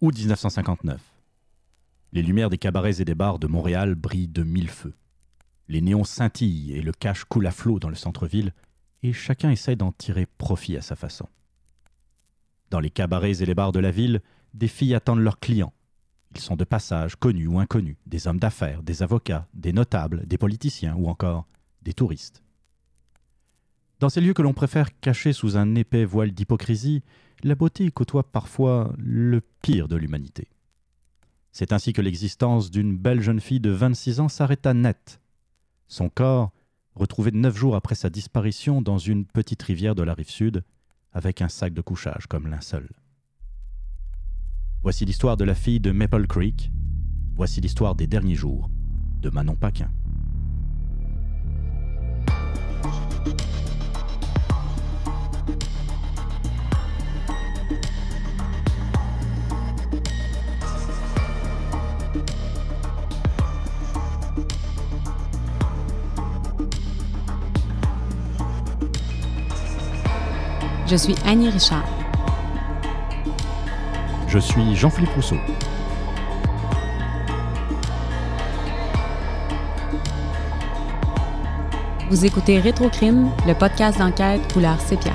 Août 1959. Les lumières des cabarets et des bars de Montréal brillent de mille feux. Les néons scintillent et le cash coule à flot dans le centre-ville, et chacun essaie d'en tirer profit à sa façon. Dans les cabarets et les bars de la ville, des filles attendent leurs clients. Ils sont de passage, connus ou inconnus, des hommes d'affaires, des avocats, des notables, des politiciens ou encore des touristes. Dans ces lieux que l'on préfère cacher sous un épais voile d'hypocrisie, la beauté côtoie parfois le pire de l'humanité. C'est ainsi que l'existence d'une belle jeune fille de 26 ans s'arrêta net. Son corps, retrouvé neuf jours après sa disparition dans une petite rivière de la rive sud, avec un sac de couchage comme linceul. Voici l'histoire de la fille de Maple Creek. Voici l'histoire des derniers jours de Manon Paquin. Je suis Annie Richard. Je suis Jean-Philippe Rousseau. Vous écoutez Rétrocrime, le podcast d'enquête couleur sépia.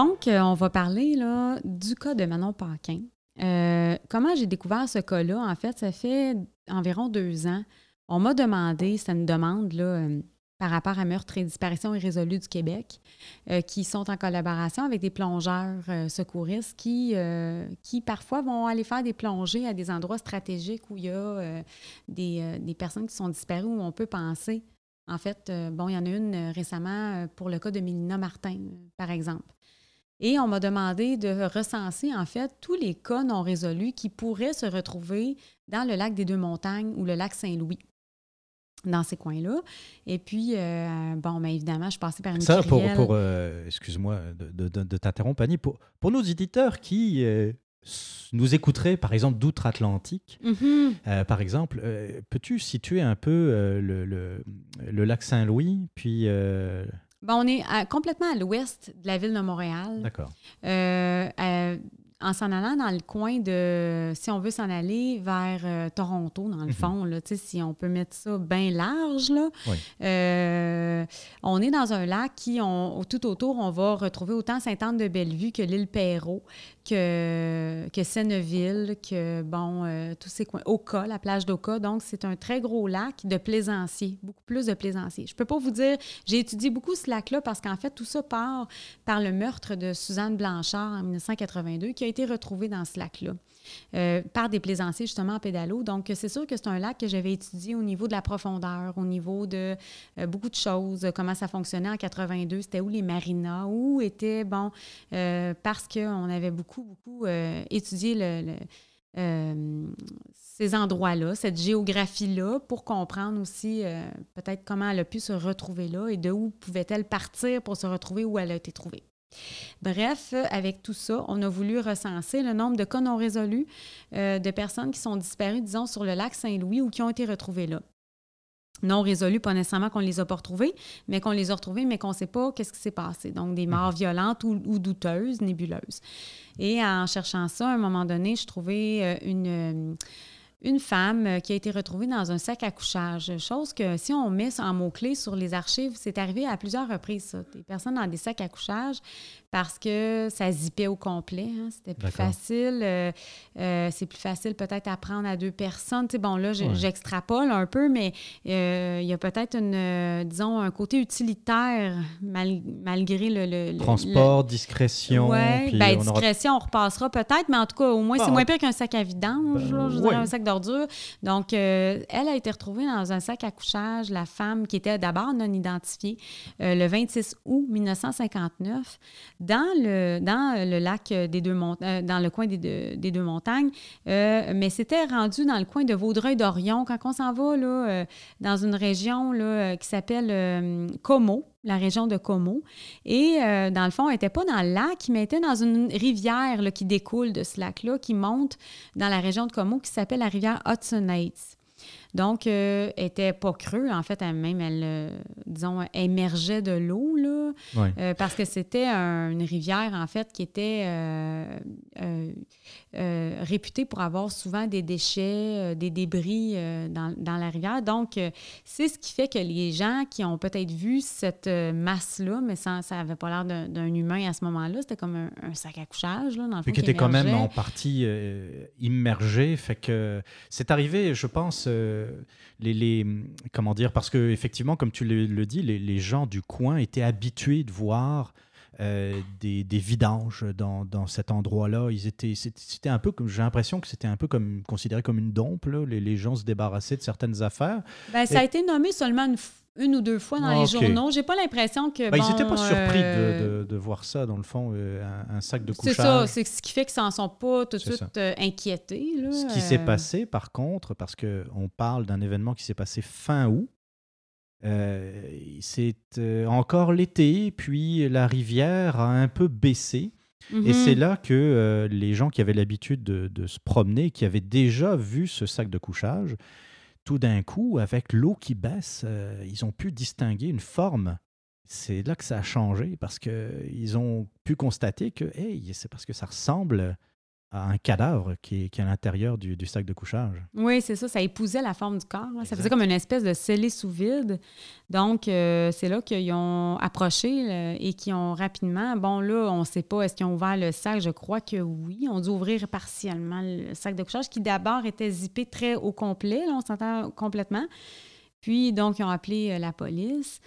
Donc, euh, on va parler là, du cas de Manon Paquin. Euh, comment j'ai découvert ce cas-là? En fait, ça fait environ deux ans. On m'a demandé, c'est une demande là, euh, par rapport à meurtre et disparition irrésolue du Québec, qui sont en collaboration avec des plongeurs secouristes qui, qui parfois vont aller faire des plongées à des endroits stratégiques où il y a des, des, personnes qui sont disparues, où on peut penser. En fait, bon, il y en a une récemment pour le cas de Mélina Martin, par exemple. Et on m'a demandé de recenser, en fait, tous les cas non résolus qui pourraient se retrouver dans le lac des Deux-Montagnes ou le lac Saint-Louis dans ces coins-là. Et puis, euh, bon, bien évidemment, je passais par une Ça, pour, pour euh, excuse-moi de, de, t'interrompre, Annie, pour, pour nos éditeurs qui euh, nous écouteraient, par exemple, d'outre-Atlantique, mm-hmm. par exemple, peux-tu situer un peu le, le, le, lac Saint-Louis, puis ben, on est complètement à l'ouest de la ville de Montréal. D'accord. Euh, euh, en s'en allant dans le coin de, si on veut s'en aller vers euh, Toronto, dans le mhm. fond, là, si on peut mettre ça bien large, là, on est dans un lac qui, on, tout autour, on va retrouver autant Sainte-Anne-de-Bellevue que l'île Perrault, que, que Senneville, que, bon, euh, tous ces coins. Oka, la plage d'Oka. Donc, c'est un très gros lac de plaisanciers, beaucoup plus de plaisanciers. Je peux pas vous dire, j'ai étudié beaucoup ce lac-là parce qu'en fait, tout ça part par le meurtre de Suzanne Blanchard en 1982, qui a été retrouvé dans ce lac-là. Euh, par des plaisanciers justement en pédalo. Donc, c'est sûr que c'est un lac que j'avais étudié au niveau de la profondeur, au niveau de euh, beaucoup de choses, comment ça fonctionnait en 82, c'était où les marinas, où étaient, bon, parce qu'on avait beaucoup beaucoup, euh, étudié euh, ces endroits-là, cette géographie-là, pour comprendre aussi euh, peut-être comment elle a pu se retrouver là et de où pouvait-elle partir pour se retrouver où elle a été trouvée. Bref, avec tout ça, on a voulu recenser le nombre de cas non résolus de personnes qui sont disparues, disons, sur le lac Saint-Louis ou qui ont été retrouvées là non résolus, pas nécessairement qu'on les a pas retrouvés, mais qu'on les a retrouvés, mais qu'on ne sait pas qu'est-ce qui s'est passé. Donc, des morts mhm. violentes ou, douteuses, nébuleuses. Et en cherchant ça, à un moment donné, je trouvais euh, une, une femme euh, qui a été retrouvée dans un sac à couchage. Chose que si on met en mots-clés sur les archives, c'est arrivé à plusieurs reprises. Des personnes dans des sacs à couchage parce que ça zippait au complet. Hein. C'était plus facile. Euh, euh, c'est plus facile peut-être à prendre à deux personnes. Tu sais, bon, là, j'extrapole un peu, mais il y a peut-être une, disons, un côté utilitaire malgré le, Transport, discrétion. Oui, bien, discrétion, on repassera peut-être, mais en tout cas, au moins, c'est moins pire qu'un sac à vidange, ben, je dirais un sac donc, euh, elle a été retrouvée dans un sac à couchage, la femme qui était d'abord non identifiée, euh, le 26 août 1959, dans le, dans le lac des deux euh, dans le coin des deux, des deux montagnes. mais c'était rendu dans le coin de Vaudreuil-Dorion, quand on s'en va là, dans une région là, qui s'appelle Como la région de Como. Et dans le fond, elle n'était pas dans le lac, mais était dans une rivière là, qui découle de ce lac-là, qui monte dans la région de Como, qui s'appelle la rivière Hudsonites. Donc, euh, elle n'était pas creux. En fait, elle-même, elle, euh, disons, émergeait de l'eau, là, euh, parce que c'était une rivière, en fait, qui était réputée pour avoir souvent des déchets, des débris dans, dans, la rivière. Donc, c'est ce qui fait que les gens qui ont peut-être vu cette masse-là, mais ça n'avait pas l'air d'un humain à ce moment-là, c'était comme un, sac à couchage, là, dans le fond, qui était quand même en partie immergé. Fait que c'est arrivé, je pense les, comment dire, parce que effectivement, comme tu le, dis, les, gens du coin étaient habitués de voir euh, des, vidanges dans, cet endroit-là. Ils étaient, c'était un peu comme, j'ai l'impression que c'était un peu comme considéré comme une dompe. Les, gens se débarrassaient de certaines affaires. Ben, ça a été nommé seulement une fois une ou deux fois dans les ah, journaux. J'ai pas l'impression que. Ben, ils n'étaient pas surpris euh, de, voir ça, dans le fond, euh, un, sac de couchage. C'est ça, c'est ce qui fait qu'ils s'en sont pas tout de suite euh, inquiétés. Ce qui s'est passé, par contre, parce qu'on parle d'un événement qui s'est passé fin août, c'est encore l'été, puis la rivière a un peu baissé. Et mhm. c'est là que les gens qui avaient l'habitude de, de, se promener, qui avaient déjà vu ce sac de couchage, tout d'un coup, avec l'eau qui baisse, euh, ils ont pu distinguer une forme. C'est là que ça a changé parce qu'ils ont pu constater que hey, c'est parce que ça ressemble à un cadavre qui est, à l'intérieur du, sac de couchage. Oui, c'est ça. Ça épousait la forme du corps. Ça faisait comme une espèce de scellé sous vide. Donc, euh, c'est là qu'ils ont approché et qu'ils ont rapidement... Bon, là, on ne sait pas, est-ce qu'ils ont ouvert le sac? Je crois que oui. On dû ouvrir partiellement le sac de couchage qui d'abord était zippé très au complet. Là, on s'entend complètement. Puis, donc, ils ont appelé euh, la police.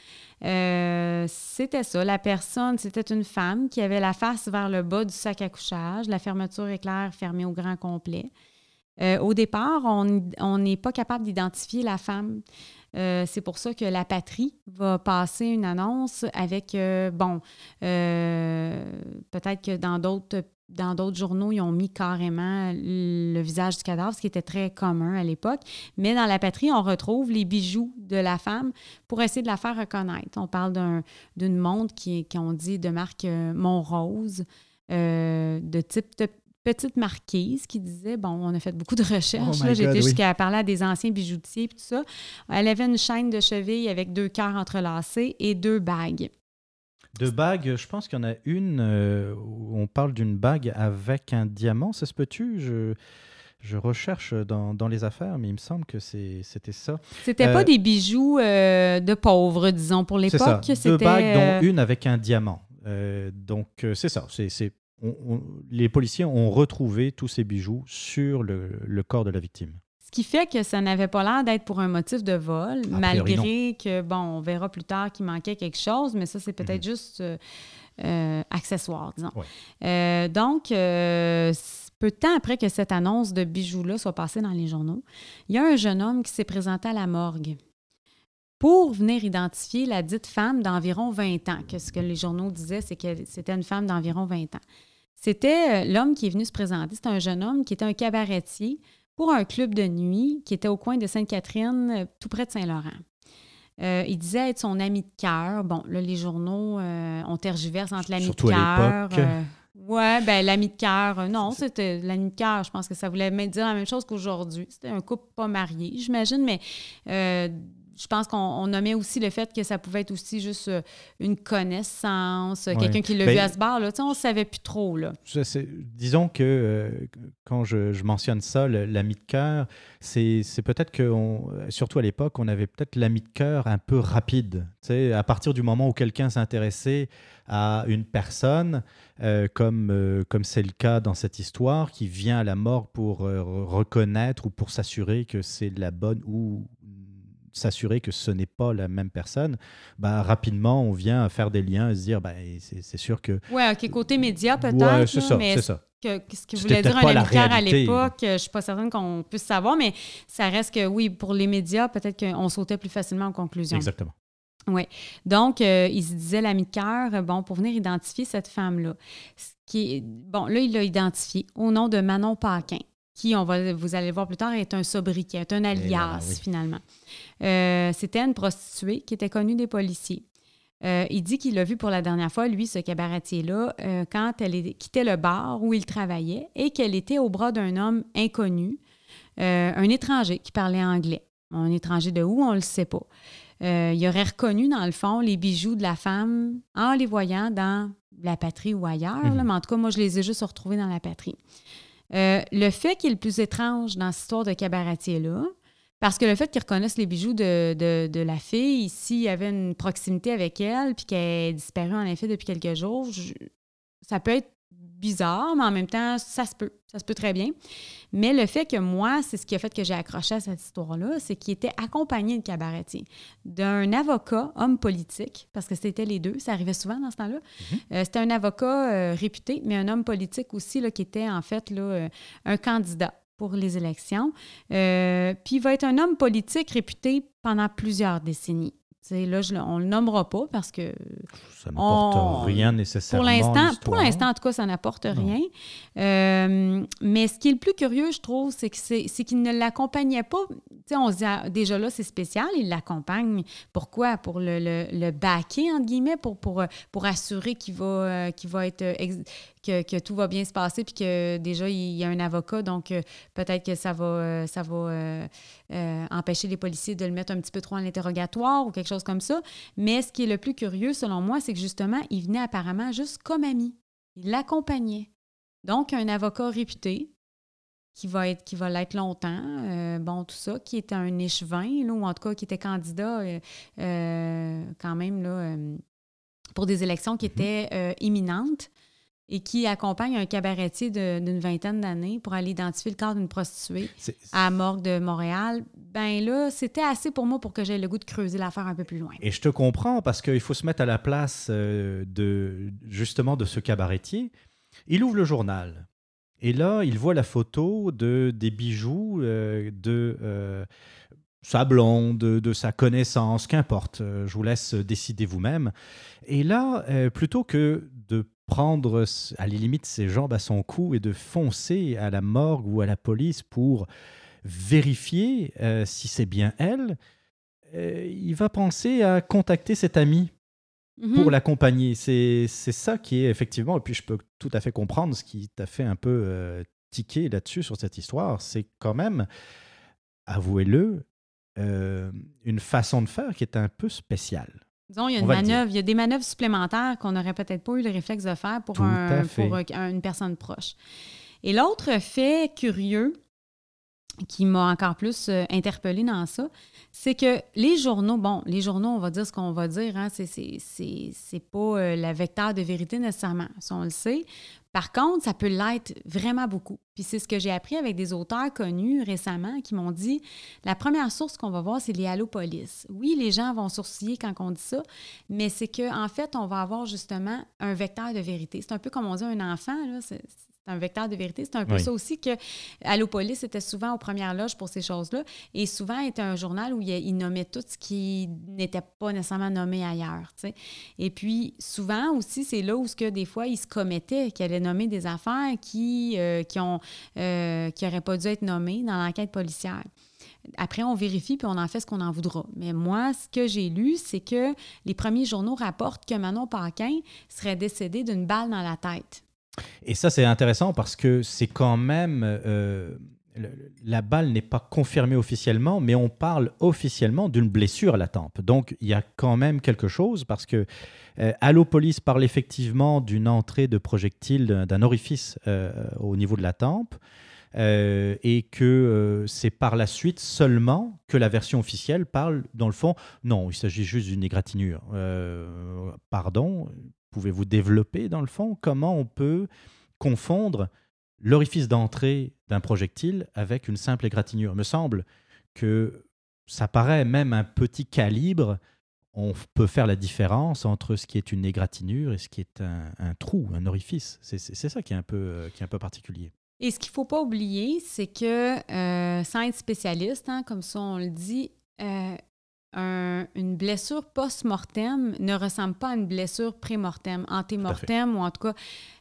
Euh, c'était ça. La personne, c'était une femme qui avait la face vers le bas du sac à couchage, la fermeture éclair fermée au grand complet. Euh, au départ, on n'est pas capable d'identifier la femme. C'est pour ça que la patrie va passer une annonce avec, bon, peut-être que dans d'autres dans d'autres journaux, ils ont mis carrément le visage du cadavre, ce qui était très commun à l'époque. Mais dans la patrie, on retrouve les bijoux de la femme pour essayer de la faire reconnaître. On parle d'une montre qui, qui, on dit de marque euh, Montrose, euh, de type petite marquise qui disait, bon, on a fait beaucoup de recherches. Oh J'étais jusqu'à parler à des anciens bijoutiers et tout ça. Elle avait une chaîne de cheville avec deux cœurs entrelacés et deux bagues. De bagues, je pense qu'il y en a une euh, où on parle d'une bague avec un diamant. Ça se peut-tu? Je, je recherche dans, dans, les affaires, mais il me semble que c'était ça. C'était pas euh, des bijoux euh, de pauvres, disons, pour l'époque. C'est ça. Deux bagues, dont une avec un diamant. donc, c'est ça. C'est les policiers ont retrouvé tous ces bijoux sur le, le corps de la victime qui fait que ça n'avait pas l'air d'être pour un motif de vol, malgré que, bon, on verra plus tard qu'il manquait quelque chose, mais ça, c'est peut-être mhm. juste euh, euh, accessoire, disons. Euh, donc, peu de temps après que cette annonce de bijoux-là soit passée dans les journaux, il y a un jeune homme qui s'est présenté à la morgue pour venir identifier la dite femme d'environ 20 ans. Que ce que les journaux disaient, c'est que c'était une femme d'environ 20 ans. C'était l'homme qui est venu se présenter. C'était un jeune homme qui était un cabaretier pour un club de nuit qui était au coin de Sainte-Catherine, euh, tout près de Saint-Laurent. Euh, il disait être son ami de cœur. Bon, là, les journaux, euh, ont tergiverse entre l'ami de cœur. ouais, ben l'ami de cœur. non, c'était l'ami de cœur. Je pense que ça voulait dire la même chose qu'aujourd'hui. C'était un couple pas marié, j'imagine, mais je pense qu'on nommait aussi le fait que ça pouvait être aussi juste euh, une connaissance, quelqu'un qui l'a Ben, vu à ce bar. Là. On ne savait plus trop. Là. Je sais- disons que euh, quand je, je mentionne ça, l'ami de cœur, c'est peut-être que, on- surtout à l'époque, on avait peut-être l'ami de cœur un peu rapide. À partir du moment où quelqu'un s'intéressait à une personne, euh, comme euh, comme c'est le cas dans cette histoire, qui vient à la morgue pour re- reconnaître ou pour s'assurer que c'est la bonne ou s'assurer que ce n'est pas la même personne, bah, rapidement, on vient faire des liens et se dire, bah, c'est sûr que... Oui, OK, côté média peut-être. Ouais, c'est ça, mais c'est ça. que, ce que voulait dire un pas la ami de cœur à l'époque, euh, je suis pas certaine qu'on puisse savoir, mais ça reste que oui, pour les médias, peut-être qu'on sautait plus facilement aux conclusions. Exactement. Donc, euh, il se disait l'ami de cœur, euh, bon, pour venir identifier cette femme-là. Ce qui est- bon, là, il l'a identifié au nom de Manon Paquin, qui, on va, vous allez le voir plus tard, est un sobriquet, est un alias, voilà, oui. finalement. Euh, C'était une prostituée qui était connue des policiers. Euh, il dit qu'il l'a vu pour la dernière fois, lui, ce cabaretier-là, euh, quand elle quittait le bar où il travaillait et qu'elle était au bras d'un homme inconnu, un étranger qui parlait anglais. Un étranger de où, on ne le sait pas. Il aurait reconnu, dans le fond, les bijoux de la femme en les voyant dans la patrie ou ailleurs. Mhm. là, mais en tout cas, moi, je les ai juste retrouvés dans la patrie. Euh, le fait qui est le plus étrange dans cette histoire de cabaretier-là, parce que le fait qu'ils reconnaissent les bijoux de, de- la fille, s'il y avait une proximité avec elle, puis qu'elle est disparue en effet depuis quelques jours, ça peut être bizarre, mais en même temps, ça se peut. Ça se peut très bien. Mais le fait que moi, c'est ce qui a fait que j'ai accroché à cette histoire-là, c'est qu'il était accompagné de cabaretier, d'un avocat, homme politique, parce que c'était les deux, ça arrivait souvent dans ce temps-là. Euh, c'était un avocat euh, réputé, mais un homme politique aussi, là, qui était en fait là, euh, un candidat pour les élections. Puis il va être un homme politique réputé pendant plusieurs décennies. Là, je on ne le nommera pas parce que Ça n'apporte rien nécessairement. pour l'instant, en tout cas, ça n'apporte rien. Euh, mais ce qui est le plus curieux, je trouve, c'est que c'est c'est qu'il ne l'accompagnait pas. On se dit ah, déjà là, c'est spécial. Il l'accompagne. Pourquoi? Pour le, le, le backer entre guillemets, pour pour euh, pour assurer qu'il va euh, qu'il va être euh, que, que tout va bien se passer, puis que déjà il y a un avocat, donc peut-être que ça va ça va empêcher les policiers de le mettre un petit peu trop en interrogatoire ou quelque chose comme ça. Mais ce qui est le plus curieux, selon moi, c'est que justement, il venait apparemment juste comme ami. Il l'accompagnait. Donc, un avocat réputé qui va être qui va l'être longtemps, euh, bon, tout ça, qui était un échevin, là, ou en tout cas qui était candidat euh, euh, quand même là, pour des élections qui Mhm. étaient imminentes et qui accompagne un cabaretier d'une vingtaine d'années pour aller identifier le corps d'une prostituée à la morgue de Montréal, ben là, c'était assez pour moi pour que j'aie le goût de creuser l'affaire un peu plus loin. Et je te comprends parce qu'il faut se mettre à la place de justement de ce cabaretier. Il ouvre le journal et là, il voit la photo de des bijoux euh, de euh, sa blonde, de, sa connaissance, qu'importe. euh, je vous laisse décider vous-même. Et là, plutôt que de prendre à la limite ses jambes à son cou et de foncer à la morgue ou à la police pour vérifier si c'est bien elle, il va penser à contacter cet ami Mhm. pour l'accompagner. C'est c'est ça qui est effectivement, et puis je peux tout à fait comprendre ce qui t'a fait un peu euh, tiquer là-dessus sur cette histoire. C'est quand même, avouez-le, euh, une façon de faire qui est un peu spéciale. Disons, il y a une manœuvre, il y a des manœuvres supplémentaires qu'on n'aurait peut-être pas eu le réflexe de faire pour, un- pour un- une personne proche. Et l'autre fait curieux qui m'a encore plus euh, interpellée dans ça, c'est que les journaux, bon, les journaux, on va dire ce qu'on va dire, hein, c'est, c'est, pas euh, la vecteur de vérité nécessairement, ça on le sait. Par contre, ça peut l'être vraiment beaucoup. Puis c'est ce que j'ai appris avec des auteurs connus récemment qui m'ont dit la première source qu'on va voir, c'est les allopolices. Oui, les gens vont sourciller quand on dit ça, mais c'est qu'en en fait, on va avoir justement un vecteur de vérité. C'est un peu comme on dit un enfant, là, c'est, un vecteur de vérité. C'est un peu Oui. ça aussi que Allopolis était souvent aux premières loges pour ces choses-là et souvent était un journal où il, il nommait tout ce qui n'était pas nécessairement nommé ailleurs. Et puis, souvent aussi, c'est là où ce que des fois, il se commettait, qu'il allait nommer des affaires qui euh, qui ont euh, qui n'auraient pas dû être nommées dans l'enquête policière. Après, on vérifie puis on en fait ce qu'on en voudra. Mais moi, ce que j'ai lu, c'est que les premiers journaux rapportent que Manon Paquin serait décédée d'une balle dans la tête. Et ça, c'est intéressant parce que c'est quand même. euh, la balle n'est pas confirmée officiellement, mais on parle officiellement d'une blessure à la tempe. Donc il y a quand même quelque chose parce que euh, Allopolis parle effectivement d'une entrée de projectile d'un orifice euh, au niveau de la tempe. Euh, et que c'est par la suite seulement que la version officielle parle, dans le fond, non, il s'agit juste d'une égratignure. pardon, pouvez-vous développer, dans le fond, comment on peut confondre l'orifice d'entrée d'un projectile avec une simple égratignure? Il me semble que ça paraît même un petit calibre. On peut faire la différence entre ce qui est une égratignure et ce qui est un, trou, un orifice. C'est ça qui est un peu, qui est un peu particulier. Et ce qu'il ne faut pas oublier, c'est que euh, sans être spécialiste, hein, comme ça on le dit, euh, une blessure post-mortem ne ressemble pas à une blessure pré-mortem, anté-mortem, ou en tout cas,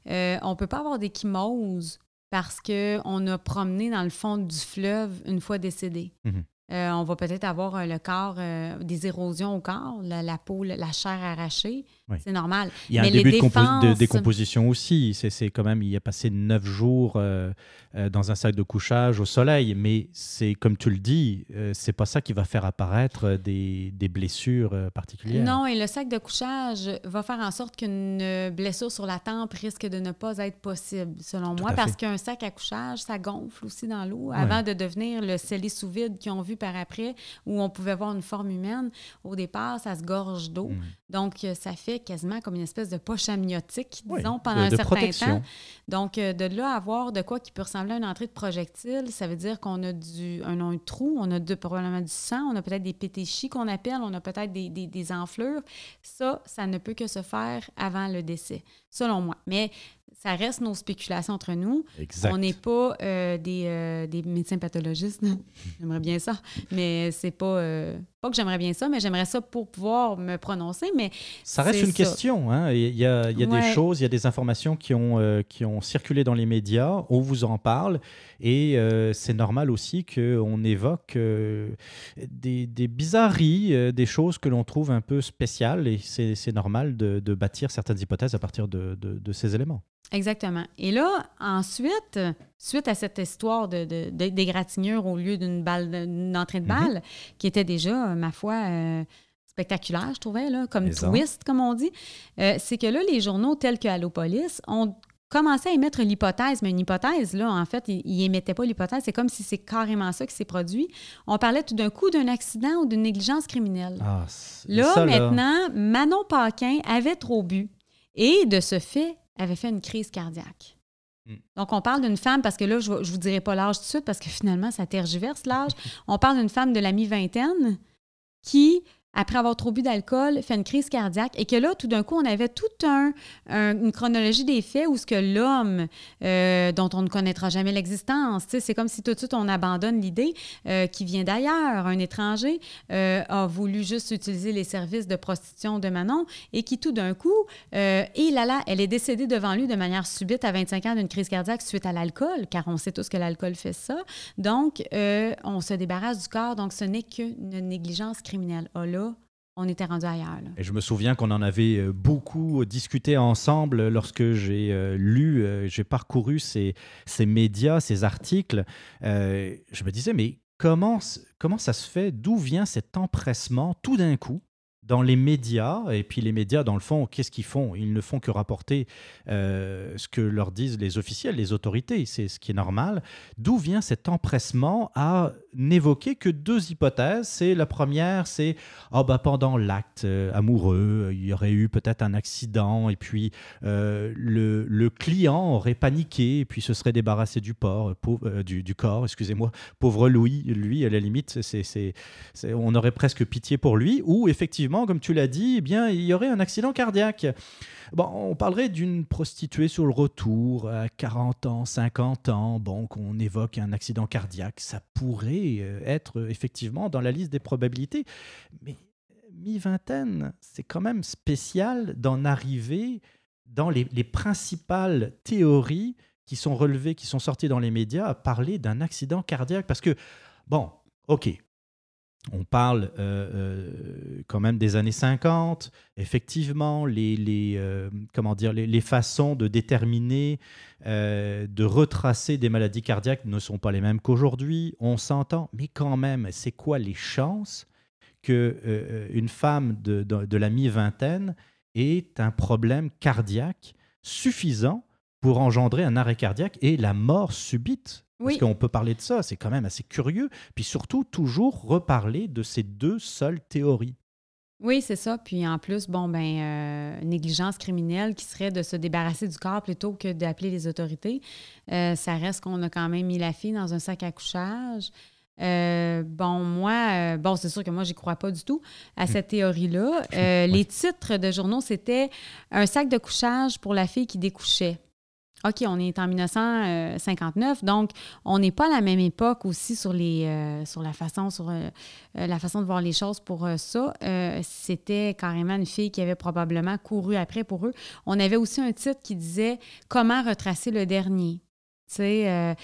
euh, on ne peut pas avoir d'échymose parce qu'on a promené dans le fond du fleuve une fois décédé. Mhm. Euh, on va peut-être avoir euh, le corps, euh, des érosions au corps, la, peau, la chair arrachée. C'est normal. Il y a un début de, décomposition aussi. C'est quand même, il a passé neuf jours dans un sac de couchage au soleil. Mais c'est comme tu le dis, c'est pas ça qui va faire apparaître des, blessures particulières. Non, et le sac de couchage va faire en sorte qu'une blessure sur la tempe risque de ne pas être possible, selon moi, parce qu'un sac à couchage, ça gonfle aussi dans l'eau avant de devenir le scellé sous vide qu'ils ont vu par après, où on pouvait voir une forme humaine, au départ, ça se gorge d'eau. Mm. Donc, euh, ça fait quasiment comme une espèce de poche amniotique, disons, pendant un certain temps. Donc, euh, de là avoir de quoi qui peut ressembler à une entrée de projectile, ça veut dire qu'on a du, un, trou, on a probablement du sang, on a peut-être des pétéchis qu'on appelle, on a peut-être des, des, des enflures. Ça, ça ne peut que se faire avant le décès, selon moi. Mais ça reste nos spéculations entre nous. On n'est pas euh, des, euh, des, médecins pathologistes. j'aimerais bien ça. Mais c'est pas. Euh, pas que j'aimerais bien ça, mais j'aimerais ça pour pouvoir me prononcer. Mais ça reste une question. Hein? Il y a, il y a des choses, il y a des informations qui ont, qui ont circulé dans les médias. On vous en parle. Et c'est normal aussi qu'on évoque des, des, bizarreries, des choses que l'on trouve un peu spéciales. Et c'est normal de, de, bâtir certaines hypothèses à partir de, de ces éléments. Exactement. Et là, ensuite, suite à cette histoire de, d'égratignure au lieu d'une balle, d'une entrée de balle, mhm. qui était déjà, ma foi, euh, spectaculaire, je trouvais, là, comme twist, comme on dit, euh, c'est que là, les journaux tels que Allopolis ont commencé à émettre l'hypothèse, mais une hypothèse, là, en fait, ils n'émettaient pas l'hypothèse, c'est comme si c'est carrément ça qui s'est produit. On parlait tout d'un coup d'un accident ou d'une négligence criminelle. Ah, là, maintenant, Manon Paquin avait trop bu. Et de ce fait, avait fait une crise cardiaque. Hmm. Donc, on parle d'une femme, parce que là, je ne vous dirai pas l'âge tout de suite, parce que finalement, ça tergiverse l'âge. on parle d'une femme de la mi-vingtaine qui après avoir trop bu d'alcool, fait une crise cardiaque et que là, tout d'un coup, on avait toute un, une chronologie des faits où ce que l'homme, euh, dont on ne connaîtra jamais l'existence, c'est comme si tout de suite on abandonne l'idée euh, qui vient d'ailleurs, un étranger euh, a voulu juste utiliser les services de prostitution de Manon et qui tout d'un coup, et là là, elle est décédée devant lui de manière subite à 25 ans d'une crise cardiaque suite à l'alcool, car on sait tous que l'alcool fait ça. Donc, on se débarrasse du corps, donc ce n'est qu'une négligence criminelle. Oh on était rendu ailleurs. Et je me souviens qu'on en avait euh, beaucoup discuté ensemble lorsque j'ai euh, lu, euh, j'ai parcouru ces, ces, médias, ces articles. je me disais, mais comment, comment ça se fait? D'où vient cet empressement tout d'un coup dans les médias, et puis les médias, dans le fond, qu'est-ce qu'ils font? Ils ne font que rapporter euh, ce que leur disent les officiels, les autorités, c'est ce qui est normal. D'où vient cet empressement à n'évoquer que deux hypothèses? C'est la première, c'est oh bah pendant l'acte euh, amoureux, il y aurait eu peut-être un accident, et puis euh, le, le, client aurait paniqué, et puis se serait débarrassé du, corps, excusez-moi, pauvre Louis, lui, à la limite, on aurait presque pitié pour lui, ou effectivement comme tu l'as dit, eh bien, il y aurait un accident cardiaque. Bon, on parlerait d'une prostituée sur le retour à 40 ans, 50 ans, bon, qu'on évoque un accident cardiaque. Ça pourrait euh, être effectivement dans la liste des probabilités. Mais mi-vingtaine, c'est quand même spécial d'en arriver dans les principales théories qui sont relevées, qui sont sorties dans les médias, à parler d'un accident cardiaque. Parce que, bon, ok, On parle euh, euh, quand même des années 50. Effectivement, euh, les, façons de déterminer, de retracer des maladies cardiaques ne sont pas les mêmes qu'aujourd'hui. On s'entend, mais quand même, c'est quoi les chances que une femme de la mi-vingtaine ait un problème cardiaque suffisant pour engendrer un arrêt cardiaque et la mort subite? Parce qu'on peut parler de ça, c'est quand même assez curieux. Puis surtout, toujours reparler de ces deux seules théories. Oui, c'est ça. Puis en plus, bon, ben, euh, négligence criminelle qui serait de se débarrasser du corps plutôt que d'appeler les autorités. Euh, ça reste qu'on a quand même mis la fille dans un sac à couchage. Euh, bon, moi, bon, c'est sûr que moi, j'y crois pas du tout à cette théorie-là. Les titres de journaux, c'était un sac de couchage pour la fille qui découchait. OK, on est en 1959, donc on n'est pas à la même époque aussi sur les euh, sur la façon sur euh, euh, la façon de voir les choses pour ça. C'était carrément une fille qui avait probablement couru après pour eux. On avait aussi un titre qui disait Comment retracer le dernier. C'est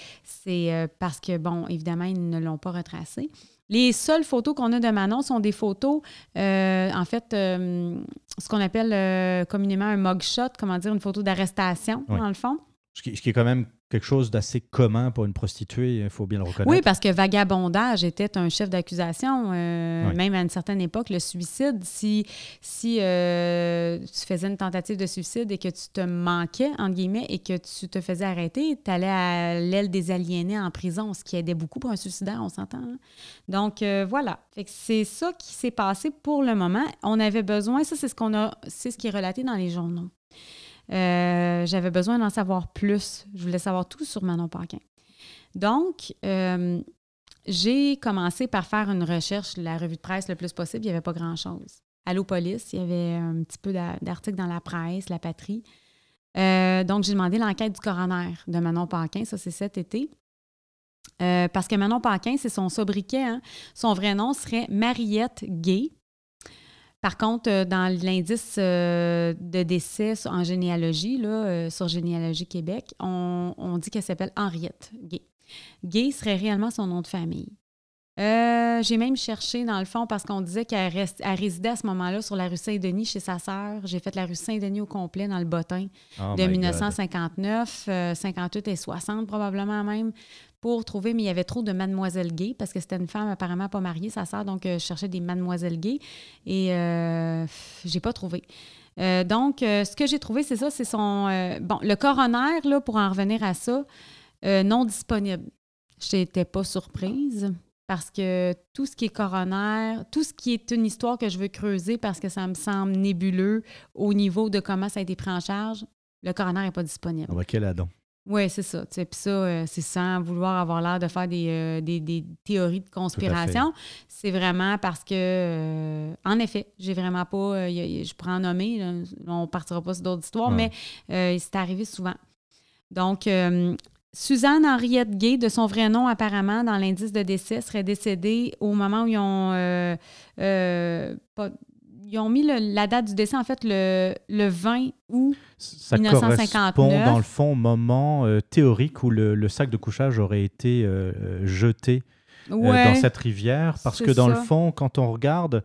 parce que bon, évidemment, ils ne l'ont pas retracé. Les seules photos qu'on a de Manon sont des photos, en fait, ce qu'on appelle communément un mugshot, comment dire, une photo d'arrestation, dans le fond. Ce qui, est quand même quelque chose d'assez commun pour une prostituée, il faut bien le reconnaître. Oui, parce que vagabondage était un chef d'accusation, euh, même à une certaine époque, le suicide. Si, si euh, tu faisais une tentative de suicide et que tu te manquais, entre guillemets, et que tu te faisais arrêter, tu allais à l'aile des aliénés en prison, ce qui aidait beaucoup pour un suicidaire, on s'entend. Hein? Donc, euh, voilà. C'est ça qui s'est passé pour le moment. On avait besoin, ça, c'est ce qu'on a, c'est ce qui est relaté dans les journaux. Euh, j'avais besoin d'en savoir plus. Je voulais savoir tout sur Manon Paquin. Donc, euh, j'ai commencé par faire une recherche, la revue de presse le plus possible. Il n'y avait pas grand-chose. Allô Police, il y avait un petit peu d'articles dans la presse, la patrie. Euh, donc, j'ai demandé l'enquête du coroner de Manon Paquin. Ça, c'est cet été. parce que Manon Paquin, c'est son sobriquet. Hein. Son vrai nom serait Mariette Gay. Par contre, euh, dans l'indice euh, de décès en généalogie, là, euh, sur Généalogie Québec, on, dit qu'elle s'appelle Henriette Gay. Gay serait réellement son nom de famille. j'ai même cherché, dans le fond, parce qu'on disait qu'elle résidait à ce moment-là sur la rue Saint-Denis chez sa sœur. J'ai fait la rue Saint-Denis au complet dans le bottin oh de 1959, 58 et 60 probablement même pour trouver, mais il y avait trop de mademoiselles gays parce que c'était une femme apparemment pas mariée, sa sœur, donc euh, je cherchais des mademoiselles gays et euh, j'ai pas trouvé. Euh, donc, ce que j'ai trouvé, c'est ça, c'est son... bon, le coroner, là, pour en revenir à ça, non disponible. Je n'étais pas surprise parce que tout ce qui est coroner, tout ce qui est une histoire que je veux creuser parce que ça me semble nébuleux au niveau de comment ça a été pris en charge, le coroner n'est pas disponible. On va quel oui, c'est ça. Puis ça, euh, c'est sans vouloir avoir l'air de faire des, euh, des, théories de conspiration. C'est vraiment parce que, euh, en effet, j'ai vraiment pas. je pourrais en nommer, on partira pas sur d'autres histoires, mais c'est arrivé souvent. Donc, Suzanne Henriette Gay, de son vrai nom apparemment dans l'indice de décès, serait décédée au moment où ils ont pas, ils ont mis la date du décès, en fait, le, le 20 août Ça 1959. correspond, dans le fond, au moment euh, théorique où le, sac de couchage aurait été euh, euh, jeté dans cette rivière. Parce que, dans le fond, quand on regarde,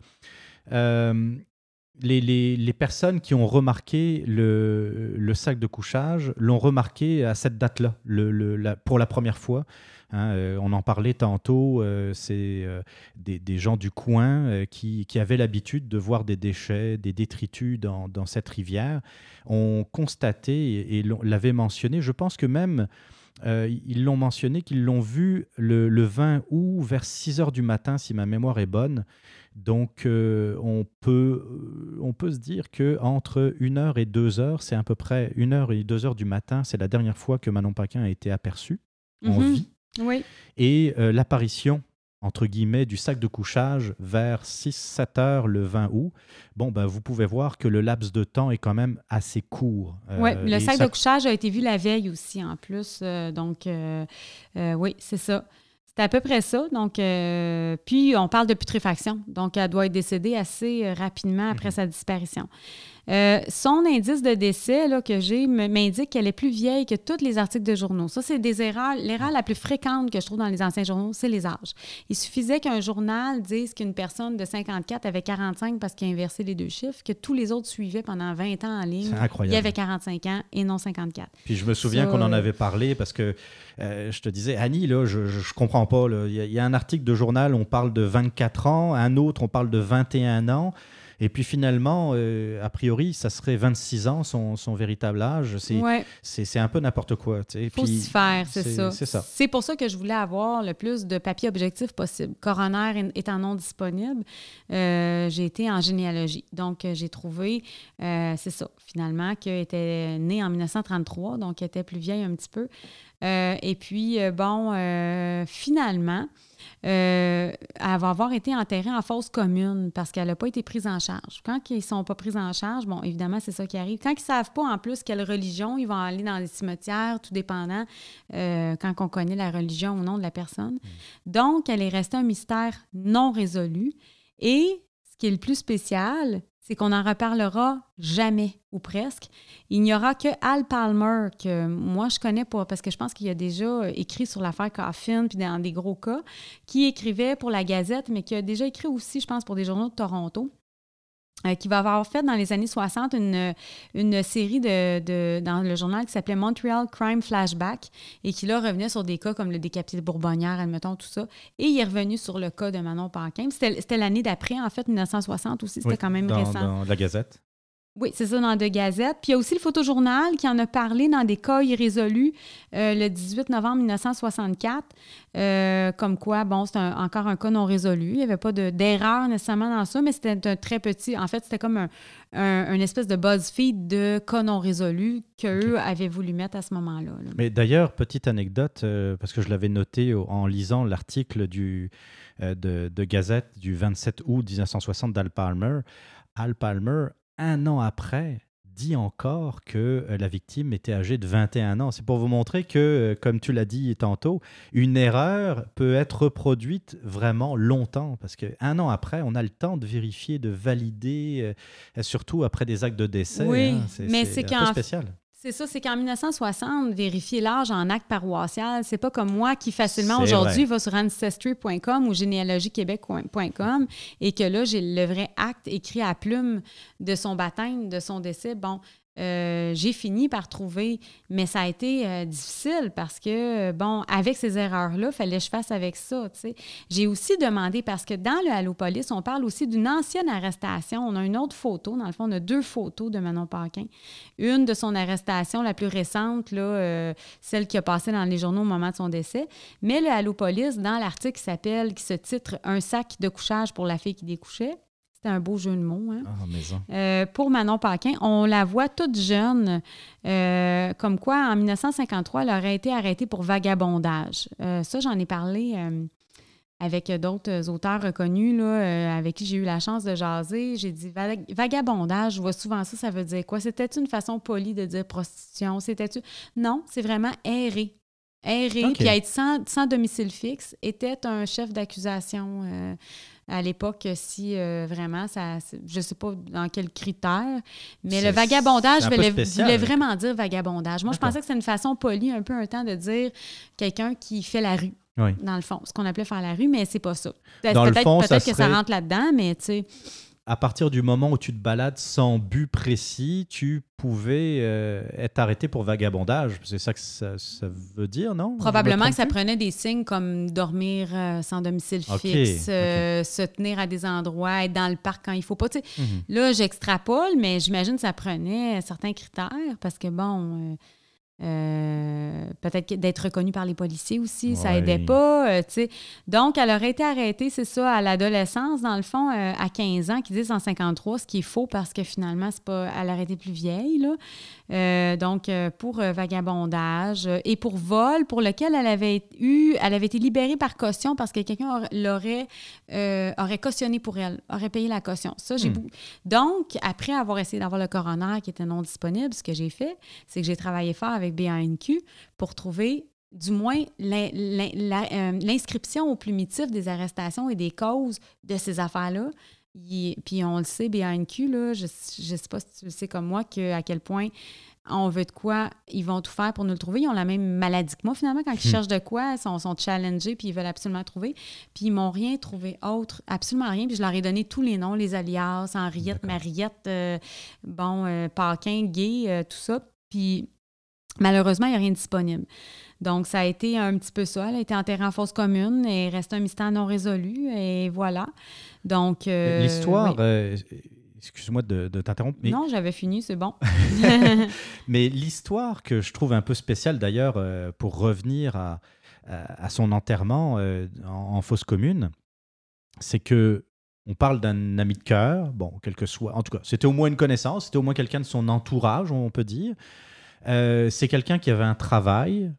les, les, les, personnes qui ont remarqué le, le sac de couchage l'ont remarqué à cette date-là, le, pour la première fois. Hein, euh, on en parlait tantôt, euh, c'est euh, des, gens du coin qui, avaient l'habitude de voir des déchets, des détritus dans, cette rivière, ont constaté et, l'avaient mentionné. Je pense que même ils l'ont mentionné, qu'ils l'ont vu le, 20 août vers 6 heures du matin, si ma mémoire est bonne. Donc, on, peut, on peut se dire que entre 1 heure et 2 heures, c'est à peu près 1 heure et 2 heures du matin, c'est la dernière fois que Manon Paquin a été aperçu en mhm. vie. Oui. Et euh, l'apparition, entre guillemets, du sac de couchage vers 6-7 heures le 20 août, bon, ben, vous pouvez voir que le laps de temps est quand même assez court. Euh, oui, le sac de couchage a été vu la veille aussi, en plus. Euh, donc, oui, c'est ça. C'est à peu près ça. Donc, puis, on parle de putréfaction. Donc, elle doit être décédée assez rapidement après mhm. sa disparition. Euh, son indice de décès là, que j'ai m'indique qu'elle est plus vieille que tous les articles de journaux. Ça, c'est des erreurs. L'erreur la plus fréquente que je trouve dans les anciens journaux, c'est les âges. Il suffisait qu'un journal dise qu'une personne de 54 avait 45 parce qu'il a inversé les deux chiffres, que tous les autres suivaient pendant 20 ans en ligne. C'est incroyable. Il y avait 45 ans et non 54. Puis je me souviens qu'on en avait parlé parce que euh, je te disais, Annie, là, je, je, je comprends pas. Il y, y a un article de journal, on parle de 24 ans, un autre, on parle de 21 ans. Et puis finalement, euh, a priori, ça serait 26 ans, son, son véritable âge. C'est Ouais. un peu n'importe quoi. Il faut Puis s'y faire, c'est ça. c'est pour ça que je voulais avoir le plus de papier objectif possible. Coroner étant non disponible, euh, j'ai été en généalogie. Donc, euh, j'ai trouvé, euh, c'est ça, finalement, qu'elle était née en 1933, donc elle était plus vieille un petit peu. Et puis, bon, finalement, euh, elle va avoir été enterrée en fosse commune parce qu'elle n'a pas été prise en charge. Quand ils ne sont pas pris en charge, bon, évidemment, c'est ça qui arrive. Quand ils ne savent pas en plus quelle religion, ils vont aller dans les cimetières, tout dépendant, euh, quand on connaît la religion ou non de la personne. Donc, elle est restée un mystère non résolu. Et ce qui est le plus spécial, c'est qu'on n'en reparlera jamais, ou presque. Il n'y aura que Al Palmer, que moi je connais pas, parce que je pense qu'il a déjà écrit sur l'affaire Coffin, puis dans des gros cas, qui écrivait pour la Gazette, mais qui a déjà écrit aussi, je pense, pour des journaux de Toronto. Euh, qui va avoir fait dans les années 60 une, une série de, de- dans le journal qui s'appelait Montreal Crime Flashback et qui là revenait sur des cas comme le décapité de Bourbonnière, admettons, tout ça. Et il est revenu sur le cas de Manon Paquin. Puis C'était c'était l'année d'après, en fait, 1960 aussi. C'était Oui, quand même dans, récent. dans la Gazette. Oui, c'est ça, dans deux gazettes. Puis il y a aussi le photojournal qui en a parlé dans des cas irrésolus euh, le 18 novembre 1964. euh, comme quoi, bon, c'est encore un cas non résolu. Il n'y avait pas de- d'erreur nécessairement dans ça, mais c'était un très petit. En fait, c'était comme un, un- une espèce de BuzzFeed de cas non résolus qu'eux avaient voulu mettre à ce moment-là. là. Mais d'ailleurs, petite anecdote, euh, parce que je l'avais noté en lisant l'article du, de, de Gazette du 27 août 1960 d'Al Palmer. Al Palmer, un an après, dit encore que euh, la victime était âgée de 21 ans. C'est pour vous montrer que, euh, comme tu l'as dit tantôt, une erreur peut être reproduite vraiment longtemps, parce qu'un an après, on a le temps de vérifier, de valider, euh, surtout après des actes de décès. Oui, hein. mais c'est un peu spécial. C'est ça, c'est qu'en 1960, vérifier l'âge en acte paroissial, c'est pas comme moi qui facilement aujourd'hui va sur ancestry.com ou généalogiequebec.com et que là, j'ai le vrai acte écrit à plume de son baptême, de son décès. Bon, euh, j'ai fini par trouver, mais ça a été euh, difficile parce que, bon, avec ces erreurs-là, fallait que je fasse avec ça. tu sais. J'ai aussi demandé, parce que dans le Allopolis, on parle aussi d'une ancienne arrestation. On a une autre photo, dans le fond, on a deux photos de Manon Paquin. Une de son arrestation, la plus récente, là, euh, celle qui a passé dans les journaux au moment de son décès. Mais le Allopolis, dans l'article qui s'appelle, qui se titre Un sac de couchage pour la fille qui découchait, c'était un beau jeu de mots, hein? Ah, mais ça. Euh, pour Manon Paquin, on la voit toute jeune, euh, comme quoi en 1953, elle aurait été arrêtée pour vagabondage. Euh, ça, j'en ai parlé avec d'autres auteurs reconnus là, avec qui j'ai eu la chance de jaser. J'ai dit va- vagabondage, je vois souvent ça, ça veut dire quoi? C'était une façon polie de dire prostitution? C'était Non, c'est vraiment errer. Errer, Ok. puis être sans, sans domicile fixe était un chef d'accusation. Euh, à l'époque, si euh, vraiment, ça, c'est- je ne sais pas dans quels critères, mais C'est- le vagabondage c'est spécial. voulait vraiment dire vagabondage. Moi, je pensais que c'était une façon polie, un peu un temps de dire quelqu'un qui fait la rue, Oui. dans le fond, ce qu'on appelait faire la rue, mais c'est pas ça. Peut-être fond, peut-être ça que ça rentre là-dedans, mais tu sais, à partir du moment où tu te balades sans but précis, tu pouvais euh, être arrêté pour vagabondage. C'est ça que ça, ça veut dire, non? Probablement que ça prenait des signes comme dormir euh, sans domicile fixe, euh, se tenir à des endroits, être dans le parc quand il faut pas. Tu sais, Mhm. Là, j'extrapole, mais j'imagine que ça prenait certains critères parce que, bon, euh, peut-être d'être reconnu par les policiers aussi, ça aidait pas, euh, tu sais. Donc, elle aurait été arrêtée, c'est ça, à l'adolescence, dans le fond, euh, à 15 ans, qui disent en 53, ce qui est faux parce que finalement, c'est pas, elle aurait été plus vieille, là. Donc, pour vagabondage et pour vol, pour lequel elle avait eu, elle avait été libérée par caution parce que quelqu'un aurait- l'aurait aurait cautionné pour elle, aurait payé la caution. Ça, j'ai Hmm. Donc, après avoir essayé d'avoir le coroner qui était non disponible, ce que j'ai fait, c'est que j'ai travaillé fort avec BANQ pour trouver du moins euh, l'inscription au plumitif des arrestations et des causes de ces affaires-là. puis on le sait, BANQ, là, je ne sais pas si tu le sais comme moi, que, à quel point on veut de quoi, ils vont tout faire pour nous le trouver. Ils ont la même maladie que moi, finalement. Quand ils Hmm. cherchent de quoi, ils sont, sont challengés, puis ils veulent absolument trouver. Puis ils m'ont rien trouvé autre, absolument rien. Puis je leur ai donné tous les noms, les alias, Henriette. Mariette, euh, bon, euh, Paquin, Gay, euh, tout ça. Puis malheureusement, il n'y a rien de disponible. Donc, ça a été un petit peu ça. Elle a été enterrée en fosse commune et reste un mystère non résolu. Et voilà. Donc. euh, L'histoire, oui. euh, excuse-moi de, de t'interrompre, mais, Non, j'avais fini, c'est bon. mais l'histoire que je trouve un peu spéciale d'ailleurs, euh, pour revenir à, à, à son enterrement euh, en, en fosse commune, c'est que on parle d'un ami de cœur, bon, quel que soit, en tout cas, c'était au moins une connaissance, c'était au moins quelqu'un de son entourage, on peut dire. Euh, c'est quelqu'un qui avait un travail,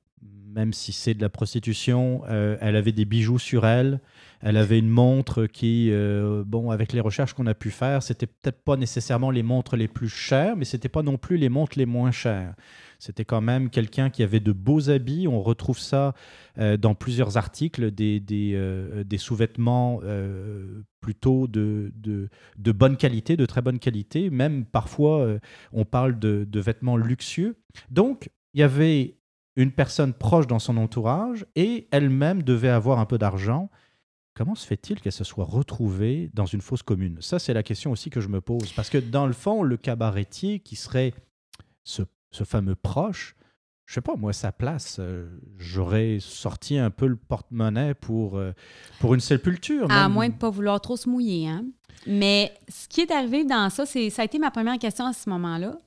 même si c'est de la prostitution, euh, elle avait des bijoux sur elle, elle avait une montre qui, euh, bon, avec les recherches qu'on a pu faire, c'était peut-être pas nécessairement les montres les plus chères, mais c'était pas non plus les montres les moins chères. C'était quand même quelqu'un qui avait de beaux habits. On retrouve ça euh, dans plusieurs articles, des, des, euh, sous-vêtements euh, plutôt de, de, de bonne qualité, de très bonne qualité. Même parfois, on parle de, de vêtements luxueux. Donc, il y avait une personne proche dans son entourage et elle-même devait avoir un peu d'argent. Comment se fait-il qu'elle se soit retrouvée dans une fosse commune? Ça, c'est la question aussi que je me pose. Parce que dans le fond, le cabaretier qui serait ce, ce fameux proche, je sais pas, moi, sa place, euh, j'aurais sorti un peu le porte-monnaie pour, euh, pour une sépulture. À moins de ne pas vouloir trop se mouiller. Hein? Mais ce qui est arrivé dans ça, c'est ça a été ma première question à ce moment-là.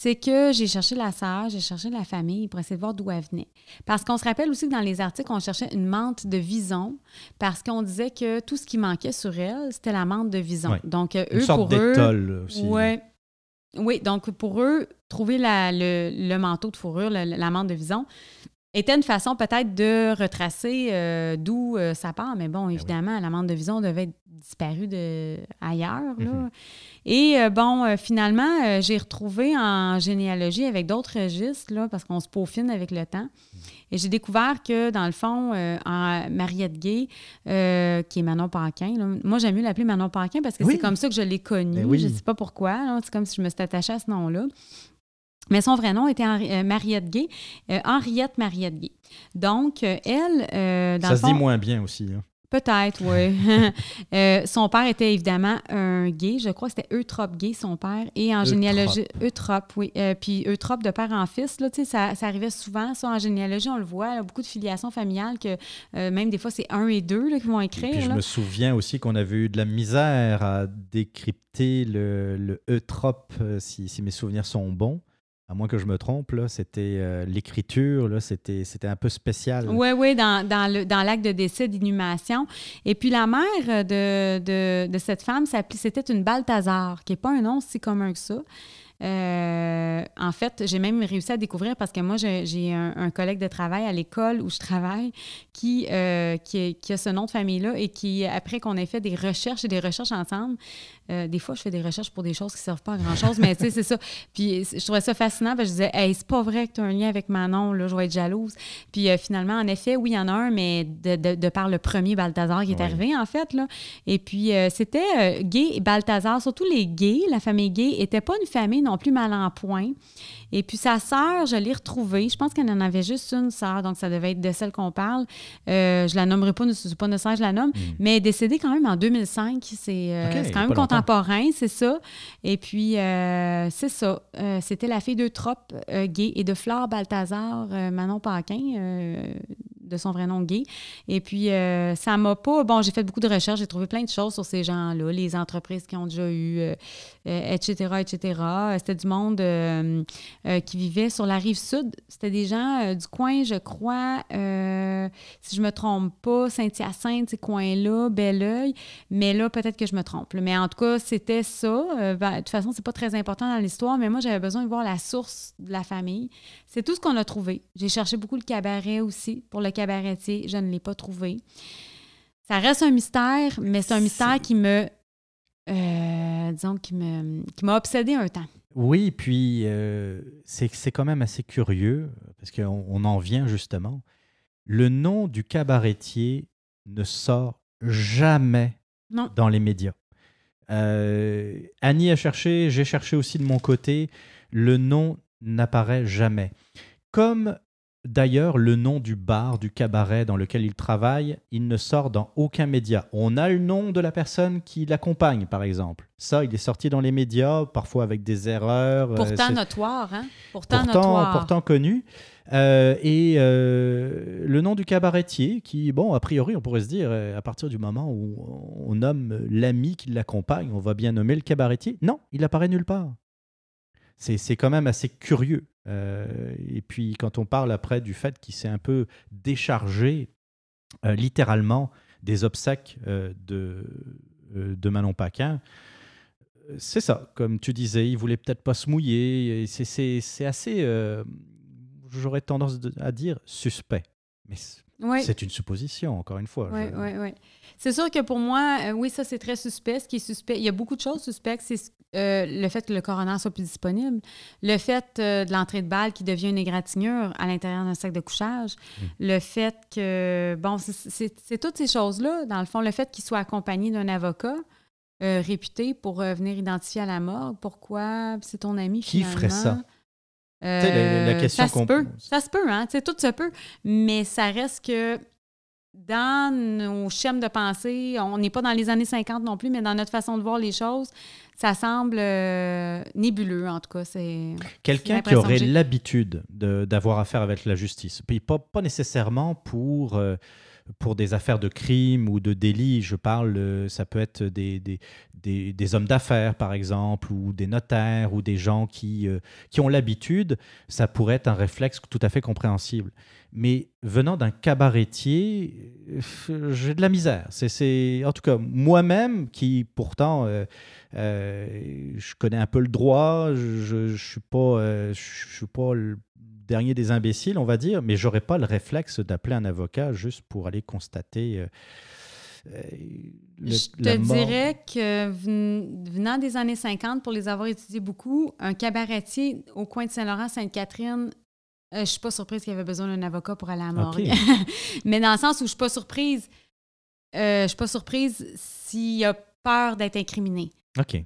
C'est que j'ai cherché la sœur, j'ai cherché la famille pour essayer de voir d'où elle venait. Parce qu'on se rappelle aussi que dans les articles, on cherchait une menthe de vison parce qu'on disait que tout ce qui manquait sur elle, c'était la menthe de vison. Ouais. Donc, euh, Une eux, sorte pour eux. aussi. Ouais. Oui, donc pour eux, trouver la- le, manteau de fourrure, la menthe de vison, était une façon peut-être de retracer euh, d'où euh, ça part. Mais bon, évidemment, la menthe de vison devait être disparue de, ailleurs. là. Mhm. Et euh, bon, finalement, j'ai retrouvé en généalogie avec d'autres registres, là, parce qu'on se peaufine avec le temps. Et j'ai découvert que, dans le fond, en Mariette Gay, qui est Manon Paquin, là, moi, j'aime mieux l'appeler Manon Paquin parce que Oui. c'est comme ça que je l'ai connue. Ben oui. Je ne sais pas pourquoi. C'est comme si je me suis attachée à ce nom-là. Mais son vrai nom était Henri- euh, Mariette Gay, euh, Henriette Mariette Gay. Donc, euh, elle, dans Ça le se dit moins bien aussi. hein. Peut-être, oui. Son père était évidemment un gay. Je crois que c'était Eutrope gay, son père. Et en Eutrope. généalogie, Eutrope, oui. Puis Eutrope de père en fils, là, tu sais, ça, ça arrivait souvent. Ça, en généalogie, on le voit. là, beaucoup de filiations familiales que même des fois, c'est un et deux là, qui vont Et écrire. puis je là. me souviens aussi qu'on avait eu de la misère à décrypter le, le eutrope, si, si mes souvenirs sont bons. À moins que je me trompe, c'était euh, l'écriture, c'était, un peu spécial. Oui, oui, dans, dans, dans l'acte de décès d'inhumation. Et puis la mère de, de, de cette femme, c'était une Balthazar, qui n'est pas un nom si commun que ça. Euh, en fait, j'ai même réussi à découvrir parce que moi, j'ai un, un collègue de travail à l'école où je travaille qui, euh, qui, qui a ce nom de famille-là et qui, après qu'on ait fait des recherches et des recherches ensemble, euh, des fois, je fais des recherches pour des choses qui ne servent pas à grand-chose, mais tu sais, c'est ça. Puis je trouvais ça fascinant parce que je disais, hey, c'est pas vrai que tu as un lien avec Manon, là, je vais être jalouse. Puis finalement, en effet, oui, il y en a un, mais de, de- de par le premier Balthazar qui est Oui. arrivé, en fait. Là. Et puis, c'était Gay et Balthazar, surtout les gays, la famille gay, n'était pas une famille non plus mal en point. Et puis, sa sœur, je l'ai retrouvée. Je pense qu'elle en avait juste une sœur, donc ça devait être de celle qu'on parle. Euh, je la nommerai pas, c'est pas nécessaire je la nomme, mais elle est décédée quand même en 2005. C'est euh, c'est quand même contemporain, c'est ça. Et puis, euh, c'est ça. Euh, C'était la fille d'Eutrope gay et de Flore Balthazar, Manon Paquin, de son vrai nom gay. Et puis, euh, ça m'a pas. Bon, j'ai fait beaucoup de recherches, j'ai trouvé plein de choses sur ces gens-là, les entreprises qui ont déjà eu, euh, euh, etc., etc. C'était du monde qui vivait sur la rive sud. C'était des gens du coin, je crois, si je me trompe pas, Saint-Hyacinthe, ces coins-là, Belleuil. Mais là, peut-être que je me trompe. Mais en tout cas, c'était ça. Ben, de toute façon, c'est pas très important dans l'histoire, mais moi, j'avais besoin de voir la source de la famille. C'est tout ce qu'on a trouvé. J'ai cherché beaucoup le cabaret aussi. Pour le cabaretier, je ne l'ai pas trouvé. Ça reste un mystère, mais c'est un mystère qui me. euh, disons, qui me qui m'a obsédé un temps. Oui, puis euh, c'est, c'est quand même assez curieux, parce qu'on on en vient justement. Le nom du cabaretier ne sort jamais Non. dans les médias. Euh, Annie a cherché, j'ai cherché aussi de mon côté. Le nom n'apparaît jamais. Comme d'ailleurs le nom du bar, du cabaret dans lequel il travaille, il ne sort dans aucun média. On a le nom de la personne qui l'accompagne, par exemple. Ça, il est sorti dans les médias, parfois avec des erreurs. euh, Pourtant notoire, hein? Pourtant, pourtant, notoire. pourtant connu. Euh, et euh, le nom du cabaretier, qui, bon, a priori, on pourrait se dire, à partir du moment où on nomme l'ami qui l'accompagne, on va bien nommer le cabaretier. Non, il apparaît nulle part. C'est quand même assez curieux. Euh, et puis, quand on parle après du fait qu'il s'est un peu déchargé, euh, littéralement, des obsèques euh, de, de Manon Paquin, c'est ça, comme tu disais, il voulait peut-être pas se mouiller. c'est- assez, j'aurais tendance à dire, suspect. Mais Oui. c'est une supposition, encore une fois. Oui, Je- oui, oui. C'est sûr que pour moi, euh, oui, ça, c'est très suspect. Ce qui est suspect, il y a beaucoup de choses suspectes. C'est euh, le fait que le coroner soit plus disponible, le fait euh, de l'entrée de balle qui devient une égratignure à l'intérieur d'un sac de couchage, Mm. le fait que, bon, c'est- toutes ces choses-là, dans le fond, le fait qu'il soit accompagné d'un avocat réputé pour venir identifier à la morgue. Pourquoi? C'est ton ami, Qui finalement. ferait ça? Euh, la- la question ça se peut, ça se peut, hein, tout se peut, mais ça reste que dans nos schèmes de pensée, on n'est pas dans les années 50 non plus, mais dans notre façon de voir les choses, ça semble euh, nébuleux, en tout cas. C'est Quelqu'un qui aurait l'habitude de- d'avoir affaire avec la justice, puis pas, pas nécessairement pour, euh, pour des affaires de crime ou de délit, je parle, euh, ça peut être des, des, des, hommes d'affaires, par exemple, ou des notaires, ou des gens qui, euh, qui ont l'habitude, ça pourrait être un réflexe tout à fait compréhensible. Mais venant d'un cabaretier, euh, j'ai de la misère. C'est, en tout cas, moi-même, qui pourtant, je connais un peu le droit, je ne suis, pas, je suis pas dernier des imbéciles, on va dire, mais j'aurais pas le réflexe d'appeler un avocat juste pour aller constater. euh, euh, le- Je te dirais que ven- venant des années 50, pour les avoir étudiés beaucoup, un cabaretier au coin de Saint-Laurent-Sainte-Catherine, euh, je suis pas surprise qu'il y avait besoin d'un avocat pour aller à la morgue. Mais dans le sens où je suis pas surprise, euh, je suis pas surprise s'il a peur d'être incriminé.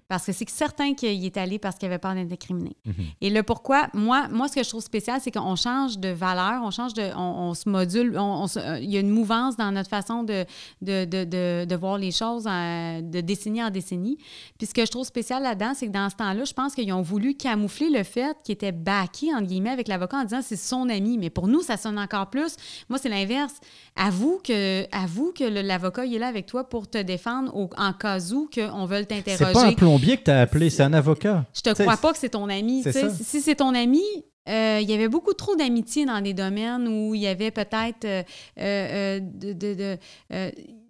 Parce que c'est certain qu'il est allé parce qu'il avait peur d'être incriminé. Mhm. Et le pourquoi, moi, moi, ce que je trouve spécial, c'est qu'on change de valeur, on change de. On, on se module, on- on se- euh, il y a une mouvance dans notre façon de, de, de, de, de voir les choses euh, de décennie en décennie. Puis ce que je trouve spécial là-dedans, c'est que dans ce temps-là, je pense qu'ils ont voulu camoufler le fait qu'il était backé, entre guillemets, avec l'avocat en disant c'est son ami. Mais pour nous, ça sonne encore plus. Moi, c'est l'inverse. Avoue que, avoue que l'avocat, il est là avec toi pour te défendre au- en cas où qu'on veut t'interroger. Pas un plombier que tu as appelé, c'est un avocat. Je te T'sais, crois pas que c'est ton ami. ça. Si c'est ton ami, euh, il y avait beaucoup trop d'amitié dans des domaines où il y avait peut-être euh, euh, de, de- de,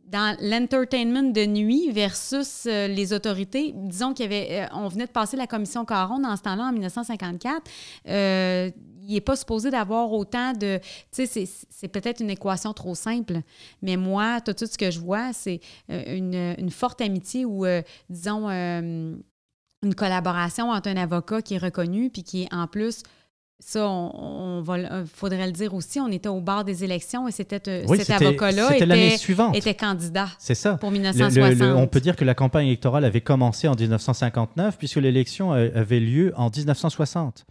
dans l'entertainment de nuit versus les autorités. Disons qu'il y avait, on venait de passer la commission Caron dans ce temps-là en 1954. Il n'est pas supposé d'avoir autant de. Tu sais, c'est- c'est peut-être une équation trop simple, mais moi, tout de suite, ce que je vois, c'est euh, une, une forte amitié ou, euh, disons, euh, une collaboration entre un avocat qui est reconnu puis qui est en plus. Ça, on, on va, faudrait le dire aussi. On était au bar des élections et c'était Oui, cet avocat-là était, suivante. était candidat C'est ça. pour Le- le- 1960. le- on peut dire que la campagne électorale avait commencé en 1959 puisque l'élection avait lieu en 1960.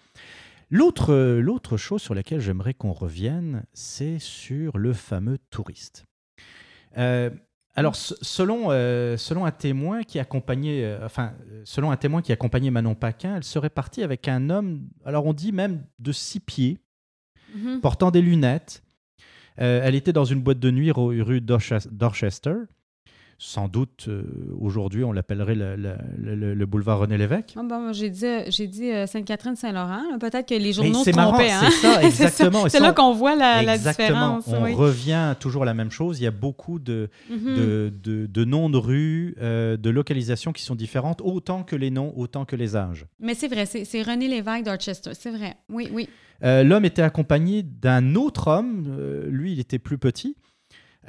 L'autre, l'autre chose sur laquelle j'aimerais qu'on revienne, c'est sur le fameux touriste. Euh, alors, selon, euh, selon un témoin qui accompagnait, euh, enfin, euh, selon un témoin qui accompagnait Manon Paquin, elle serait partie avec un homme, alors on dit même de six pieds, Mhm. portant des lunettes. Euh, elle était dans une boîte de nuit ru- rue Dorches- Dorchester. Sans doute, euh, aujourd'hui, on l'appellerait le, le- le- le boulevard René Lévesque. Ah, j'ai dit, j'ai dit euh, Sainte-Catherine-Saint-Laurent. Peut-être que les journaux se trompaient. hein? c'est ça, exactement. C'est là on- qu'on voit la, différence. On oui. revient toujours à la même chose. Il y a beaucoup de, Mhm. de, de- de noms de rues, euh, de localisations qui sont différentes, autant que les noms, autant que les âges. Mais c'est vrai, c'est René Lévesque d'Orchester. C'est vrai. Oui, oui. Euh, L'homme était accompagné d'un autre homme. euh, lui, il était plus petit.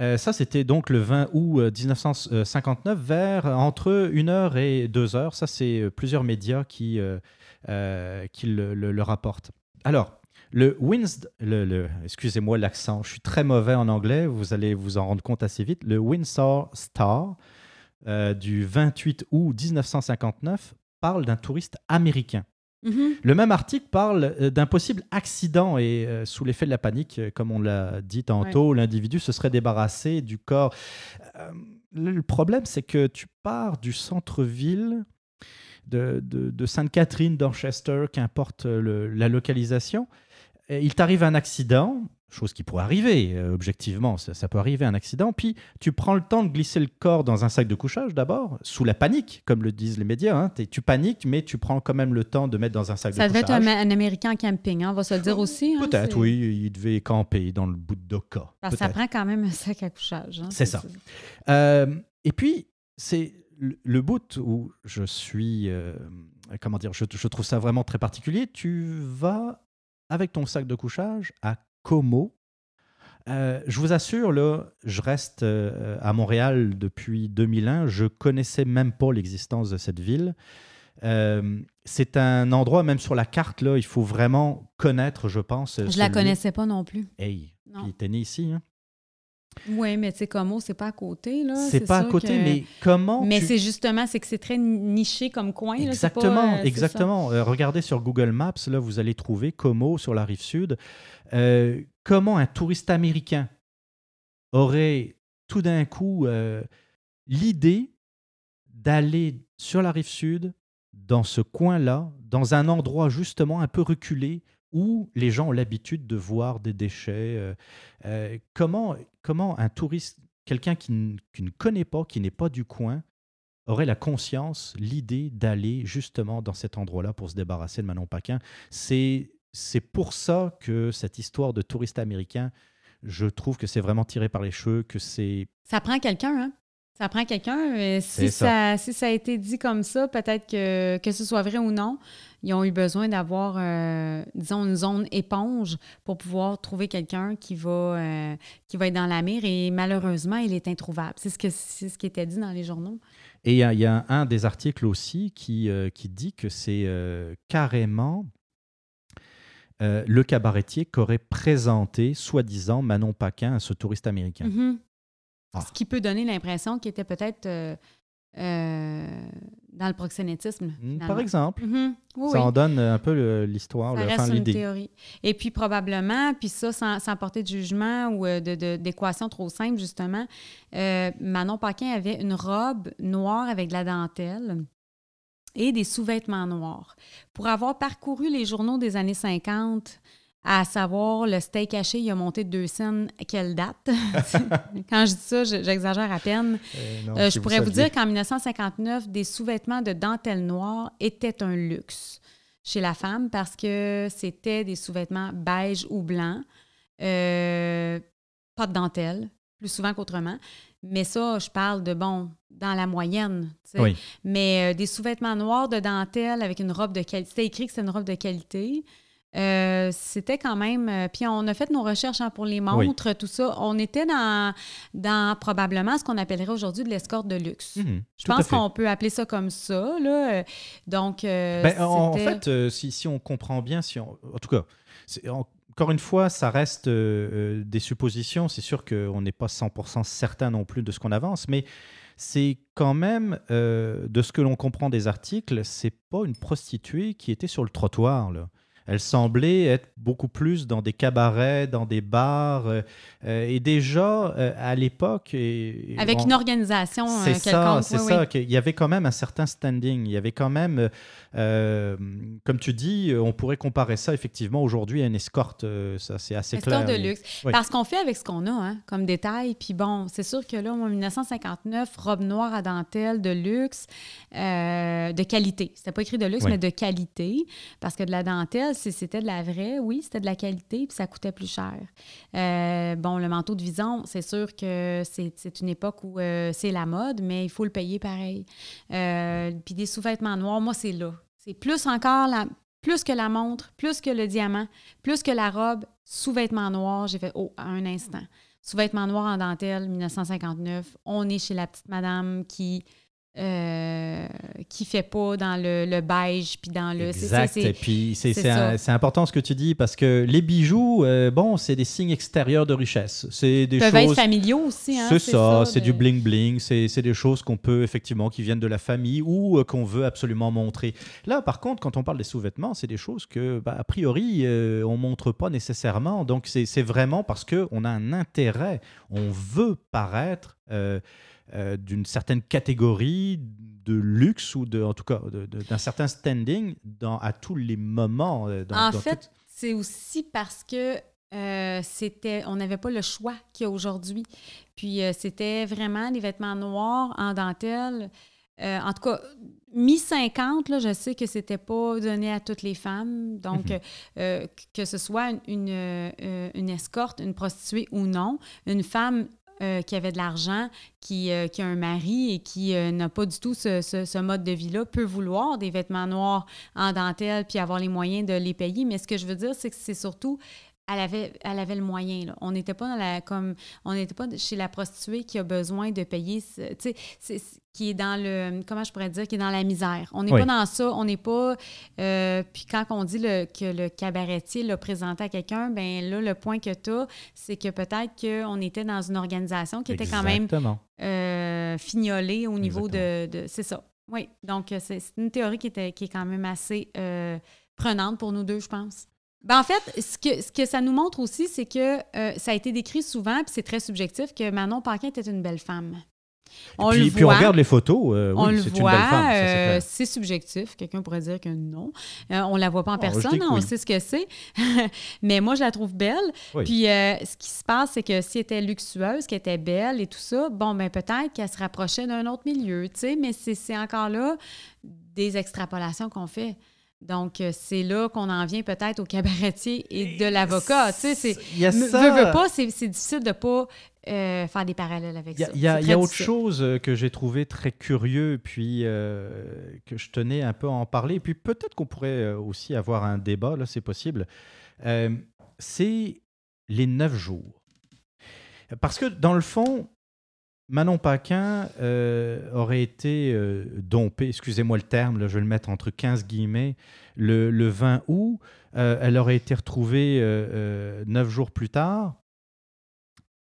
Euh, ça, c'était donc le 20 août euh, 1959, vers entre 1h et 2h. Ça, c'est euh, plusieurs médias qui, euh, euh, qui le, rapportent. Alors, le le- excusez-moi l'accent, je suis très mauvais en anglais, vous allez vous en rendre compte assez vite. Le Windsor Star, euh, du 28 août 1959 parle d'un touriste américain. Mhm. Le même article parle euh, d'un possible accident et euh, sous l'effet de la panique, euh, comme on l'a dit tantôt, l'individu se serait débarrassé du corps. Euh, le problème, c'est que tu pars du centre-ville de, de- de Sainte-Catherine, Dorchester, qu'importe la localisation. Et il t'arrive un accident, chose qui pourrait arriver, euh, objectivement, ça, ça peut arriver un accident, puis tu prends le temps de glisser le corps dans un sac de couchage d'abord, sous la panique, comme le disent les médias. hein. Tu paniques, mais tu prends quand même le temps de mettre dans un sac Ça de devait être couchage. un, un Américain camping, hein, on va se le dire aussi. hein, Peut-être, oui, il devait camper dans le bout d'Oka. Parce que ça prend quand même un sac à couchage. hein, C'est ça. Euh, et puis, c'est le, le bout où je suis. euh, comment dire je, je trouve ça vraiment très particulier. Tu vas avec ton sac de couchage à Como. Euh, je vous assure, là, je reste euh, à Montréal depuis 2001. Je connaissais même pas l'existence de cette ville. Euh, c'est un endroit, même sur la carte, là, il faut vraiment connaître, je pense. Je la connaissais pas non plus. Hey, Non. puis t'es né ici, hein? Oui, mais tu sais, Como, c'est pas à côté. là. C'est pas à côté, que- mais comment Mais tu- c'est justement, c'est que c'est très niché comme coin. là, c'est pas, Exactement, euh, exactement. Euh, regardez sur Google Maps, là, vous allez trouver Como sur la rive sud. Euh, comment un touriste américain aurait tout d'un coup euh, l'idée d'aller sur la rive sud, dans ce coin-là, dans un endroit justement un peu reculé où les gens ont l'habitude de voir des déchets. euh, comment, comment un touriste, quelqu'un qui, qui ne connaît pas, qui n'est pas du coin, aurait la conscience, l'idée d'aller justement dans cet endroit-là pour se débarrasser de Manon Paquin? C'est c'est pour ça que cette histoire de touriste américain, je trouve que c'est vraiment tiré par les cheveux, que c'est Ça prend quelqu'un, hein? Ça prend quelqu'un. euh, Si ça. si ça a été dit comme ça, peut-être que, que ce soit vrai ou non, ils ont eu besoin d'avoir, euh, disons, une zone éponge pour pouvoir trouver quelqu'un qui va, euh, qui va être dans la mire. Et malheureusement, il est introuvable. C'est ce, que, c'est ce qui était dit dans les journaux. Et il y, a- il y a un des articles aussi qui, euh, qui dit que c'est carrément euh, le cabaretier qu'aurait présenté, soi-disant, Manon Paquin à ce touriste américain. Mhm. Ah. Ce qui peut donner l'impression qu'il était peut-être euh, euh, dans le proxénétisme. Mm, finalement. Par exemple, Mhm. Oui, ça oui. en donne un peu l'histoire, l'idée. théorie. Et puis probablement, puis ça, sans, sans porter de jugement ou de- de- d'équation trop simple, justement, Manon Paquin avait une robe noire avec de la dentelle et des sous-vêtements noirs. Pour avoir parcouru les journaux des années 50, à savoir le steak haché, il a monté de deux scènes, quelle date? Quand je dis ça, je- j'exagère à peine. Euh, non, Euh, je pourrais vous dire qu'en 1959, des sous-vêtements de dentelle noire étaient un luxe chez la femme parce que c'était des sous-vêtements beige ou blanc, euh, pas de dentelle, plus souvent qu'autrement. Mais ça, je parle de, bon, dans la moyenne. Oui. Mais euh, des sous-vêtements noirs de dentelle avec une robe de qualité. C'était écrit que c'était une robe de qualité. Euh, c'était quand même. euh, puis on a fait nos recherches hein, pour les Oui. montres, tout ça. On était dans, dans probablement ce qu'on appellerait aujourd'hui de l'escorte de luxe. Mhm, Je pense qu'on peut appeler ça comme ça. Là. Donc, euh, Ben, en fait, si, si on comprend bien, si on, en tout cas, c'est- encore une fois, ça reste euh, euh, des suppositions. C'est sûr qu'on n'est pas 100% certain non plus de ce qu'on avance, mais c'est quand même, euh, de ce que l'on comprend des articles, c'est pas une prostituée qui était sur le trottoir. Elle semblait être beaucoup plus dans des cabarets, dans des bars. euh, euh, et déjà, euh, à l'époque... avec on- une organisation euh, c'est ça, c'est oui, ça. oui. qu'il y avait quand même un certain standing. Il y avait quand même, comme tu dis, on pourrait comparer ça effectivement aujourd'hui à une escorte. ça, c'est assez Escorte clair. de Il- luxe. Oui. Parce qu'on fait avec ce qu'on a hein, comme détail. Puis bon, c'est sûr que là, en 1959, robe noire à dentelle de luxe, de qualité. C'était pas écrit de luxe, mais de qualité. Parce que de la dentelle, c'était de la vraie, oui, c'était de la qualité, puis ça coûtait plus cher. Euh, bon, le manteau de vison, c'est sûr que c'est une époque où euh, c'est la mode, mais il faut le payer pareil. Euh, puis des sous-vêtements noirs, moi, c'est là. C'est plus encore la, plus que la montre, plus que le diamant, plus que la robe, sous-vêtements noirs. J'ai fait, oh, un instant. Sous-vêtements noirs en dentelle, 1959. On est chez la petite madame qui euh, qui fait pas dans le, le beige puis dans le exact. et puis c'est important ce que tu dis parce que les bijoux euh, bon c'est des signes extérieurs de richesse. C'est des peuvent choses être familiaux aussi hein, c'est ça, c'est du bling bling c'est des choses qu'on peut effectivement qui viennent de la famille ou euh, qu'on veut absolument montrer. Là par contre quand on parle des sous-vêtements c'est des choses que bah, a priori on montre pas nécessairement. Donc c'est vraiment parce que on a un intérêt. On veut paraître euh, d'une certaine catégorie de luxe ou de, en tout cas d'un certain standing dans, à tous les moments. Euh, en fait, c'est aussi parce que euh, c'était, on n'avait pas le choix qu'il y a aujourd'hui. Puis c'était vraiment des vêtements noirs en dentelle. en tout cas, mi-50, je sais que c'était pas donné à toutes les femmes. Donc, mhm. que ce soit une, une, escorte, une prostituée ou non, une femme euh, qui avait de l'argent, qui, euh, qui, a un mari et qui euh, n'a pas du tout ce, mode de vie-là, peut vouloir des vêtements noirs en dentelle puis avoir les moyens de les payer. Mais ce que je veux dire, c'est que c'est surtout elle avait, elle avait le moyen. On n'était pas dans la comme on n'était pas chez la prostituée qui a besoin de payer, tu sais, qui est dans le comment je pourrais dire, qui est dans la misère. On n'est pas dans ça. On n'est pas. Euh, puis quand on dit le, que le cabaretier l'a présenté à quelqu'un, ben là le point que tu as, c'est que peut-être qu'on était dans une organisation qui était quand même euh, fignolée au niveau de, de c'est ça. Oui, donc c'est une théorie qui, était, qui est quand même assez euh, prenante pour nous deux, je pense. Ben en fait, ce que, ce que ça nous montre aussi, c'est que euh, ça a été décrit souvent, puis c'est très subjectif, que Manon Paquin était une belle femme. On puis, le puis on regarde les photos, euh, oui, femme. Euh, c'est subjectif. Quelqu'un pourrait dire que non. on la voit pas en personne, on sait ce que c'est. Mais moi, je la trouve belle. Puis ce qui se passe, c'est que si elle était luxueuse, qu'elle était belle et tout ça, bon, ben peut-être qu'elle se rapprochait d'un autre milieu, tu sais. Mais c'est encore là des extrapolations qu'on fait. Donc, euh, c'est là qu'on en vient peut-être au cabaretier et de l'avocat. Tu sais, c'est. Veux, pas, c'est difficile de ne pas euh, faire des parallèles avec ça. Il y a, autre chose euh, que j'ai trouvé très curieux, puis que je tenais un peu à en parler, puis peut-être qu'on pourrait aussi avoir un débat, là, c'est possible. c'est les neuf jours. Parce que dans le fond, Manon Paquin euh, aurait été euh, dompée, excusez-moi le terme, je vais le mettre entre 15 guillemets, le, 20 août. Euh, elle aurait été retrouvée neuf jours plus tard.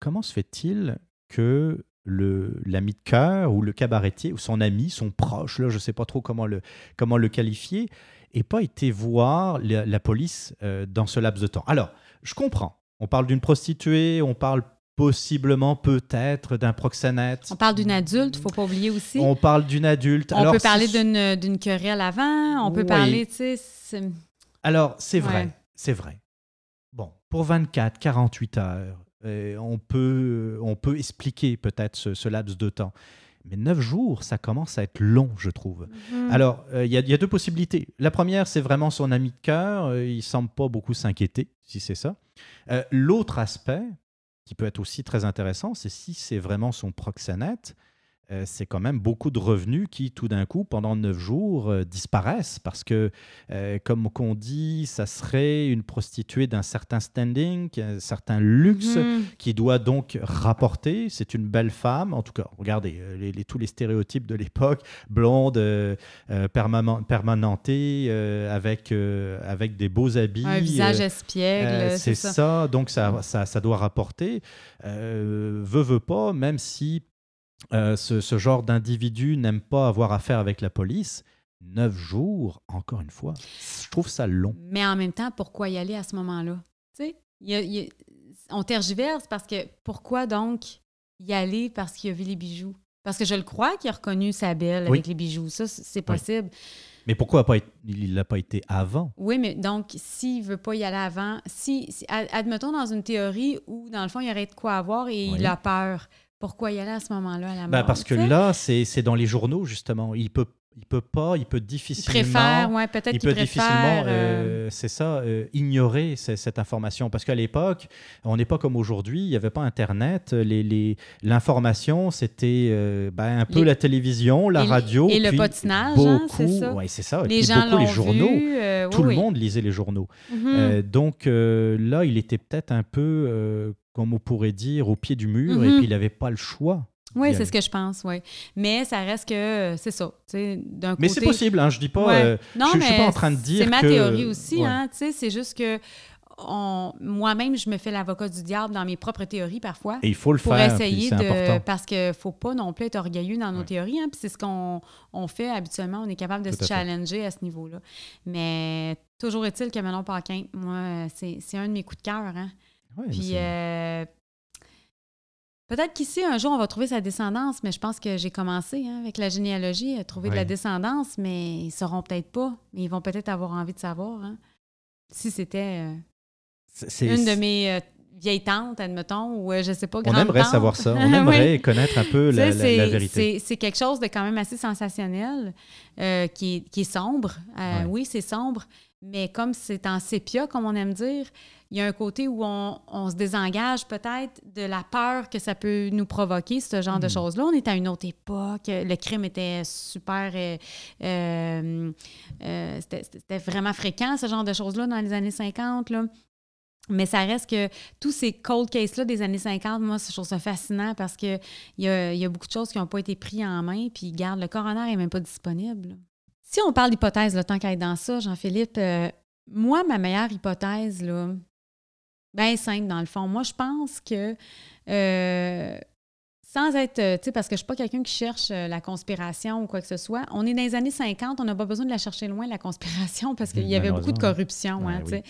Comment se fait-il que l'ami de cœur ou le cabaretier ou son ami, son proche, là, je ne sais pas trop comment le, comment le qualifier, n'ait pas été voir la, la police dans ce laps de temps? Alors, je comprends. On parle d'une prostituée, on parle possiblement peut-être d'un proxénète. On parle d'une adulte, il faut pas oublier aussi. On parle d'une adulte. On peut parler d'une querelle avant, on peut parler, tu sais... Alors, c'est vrai, c'est vrai. Bon, pour 24, 48 heures, euh, on, peut, on peut expliquer peut-être ce, laps de temps. Mais neuf jours, ça commence à être long, je trouve. Mhm. Alors, euh, il y, a deux possibilités. La première, c'est vraiment son ami de cœur. Euh, il semble pas beaucoup s'inquiéter, si c'est ça. L'autre aspect, qui peut être aussi très intéressant, c'est si c'est vraiment son proxénète, euh, c'est quand même beaucoup de revenus qui, tout d'un coup, pendant neuf jours, euh, disparaissent parce que, euh, comme qu'on dit, ça serait une prostituée d'un certain standing, un certain luxe, mhm. qui doit donc rapporter. C'est une belle femme, en tout cas, regardez les, tous les stéréotypes de l'époque, blonde, permanentée, avec, avec des beaux habits. Un visage espiègle. c'est ça. donc ça, ça, ça doit rapporter. veut, veut pas, même si euh, ce, genre d'individu n'aime pas avoir affaire avec la police, neuf jours, encore une fois, je trouve ça long. Mais en même temps, pourquoi y aller à ce moment-là? Tu sais, on tergiverse parce que pourquoi donc y aller parce qu'il a vu les bijoux? Parce que je le crois qu'il a reconnu sa belle avec les bijoux. Ça, c'est possible. Mais pourquoi pas il l'a pas été avant? Oui, mais donc, s'il veut pas y aller avant, si, admettons dans une théorie où, dans le fond, il y aurait de quoi avoir et il a peur, pourquoi y aller à ce moment-là à la ben Parce que là, c'est dans les journaux, justement. Il peut il peut pas, il peut difficilement. Il préfère, ouais, peut-être qu'il peut difficilement, euh, euh, c'est ça, euh, ignorer cette information. Parce qu'à l'époque, on n'est pas comme aujourd'hui, il n'y avait pas Internet. L'information, les, c'était ben, un peu la télévision, la radio. Et le potinage, hein, c'est ça? Ouais, c'est ça. Les gens beaucoup les journaux. Tout le monde lisait les journaux. Mhm. donc là, il était peut-être un peu comme on pourrait dire, au pied du mur, et mhm. puis il n'avait pas le choix. Oui, c'est ce que je pense, oui. Mais ça reste que, euh, c'est ça. D'un Mais c'est possible, hein, je dis pas. Ouais. euh, non, je, mais je suis pas en train de dire C'est ma que- théorie aussi, Ouais. hein. C'est juste que on- moi-même, je me fais l'avocat du diable dans mes propres théories parfois. Et il faut le pour faire, essayer de. important. Parce qu'il faut pas non plus être orgueilleux dans nos Ouais. théories. Hein, puis c'est ce qu'on on fait habituellement. On est capable de Tout se à fait. challenger à ce niveau-là. Mais toujours est-il que Manon Paquin, moi, c'est c'est un de mes coups de cœur. Hein. Ouais, Puis euh, peut-être qu'ici, un jour, on va trouver sa descendance, mais je pense que j'ai commencé hein, avec la généalogie à trouver de la descendance, mais ils ne sauront peut-être pas. Mais ils vont peut-être avoir envie de savoir. hein. Si c'était euh, une de mes euh, vieilles tantes, admettons, ou je sais pas, On aimerait tante. savoir ça. On Oui. aimerait connaître un peu la, la- vérité. c'est- quelque chose de quand même assez sensationnel, qui, est, qui est sombre. Ouais. Oui, c'est sombre, mais comme c'est en sépia, comme on aime dire, il y a un côté où on, on se désengage peut-être de la peur que ça peut nous provoquer, ce genre de Mhm. choses-là. On est à une autre époque, le crime était super... euh, euh, euh, c'était vraiment fréquent, ce genre de choses-là, dans les années 50, là. Mais ça reste que tous ces cold cases-là des années 50, moi, je trouve ça fascinant parce qu'il y a, il y a beaucoup de choses qui n'ont pas été prises en main. Puis, garde, le coroner n'est même pas disponible. Si on parle d'hypothèse, le temps qu'à être dans ça, Jean-Philippe, euh, moi, ma meilleure hypothèse, là, bien simple dans le fond. Moi, je pense que euh, sans être, euh, tu sais, parce que je suis pas quelqu'un qui cherche la conspiration ou quoi que ce soit. On est dans les années 50, on n'a pas besoin de la chercher loin, la conspiration, parce qu'il y avait beaucoup de corruption, Ouais, hein, tu oui.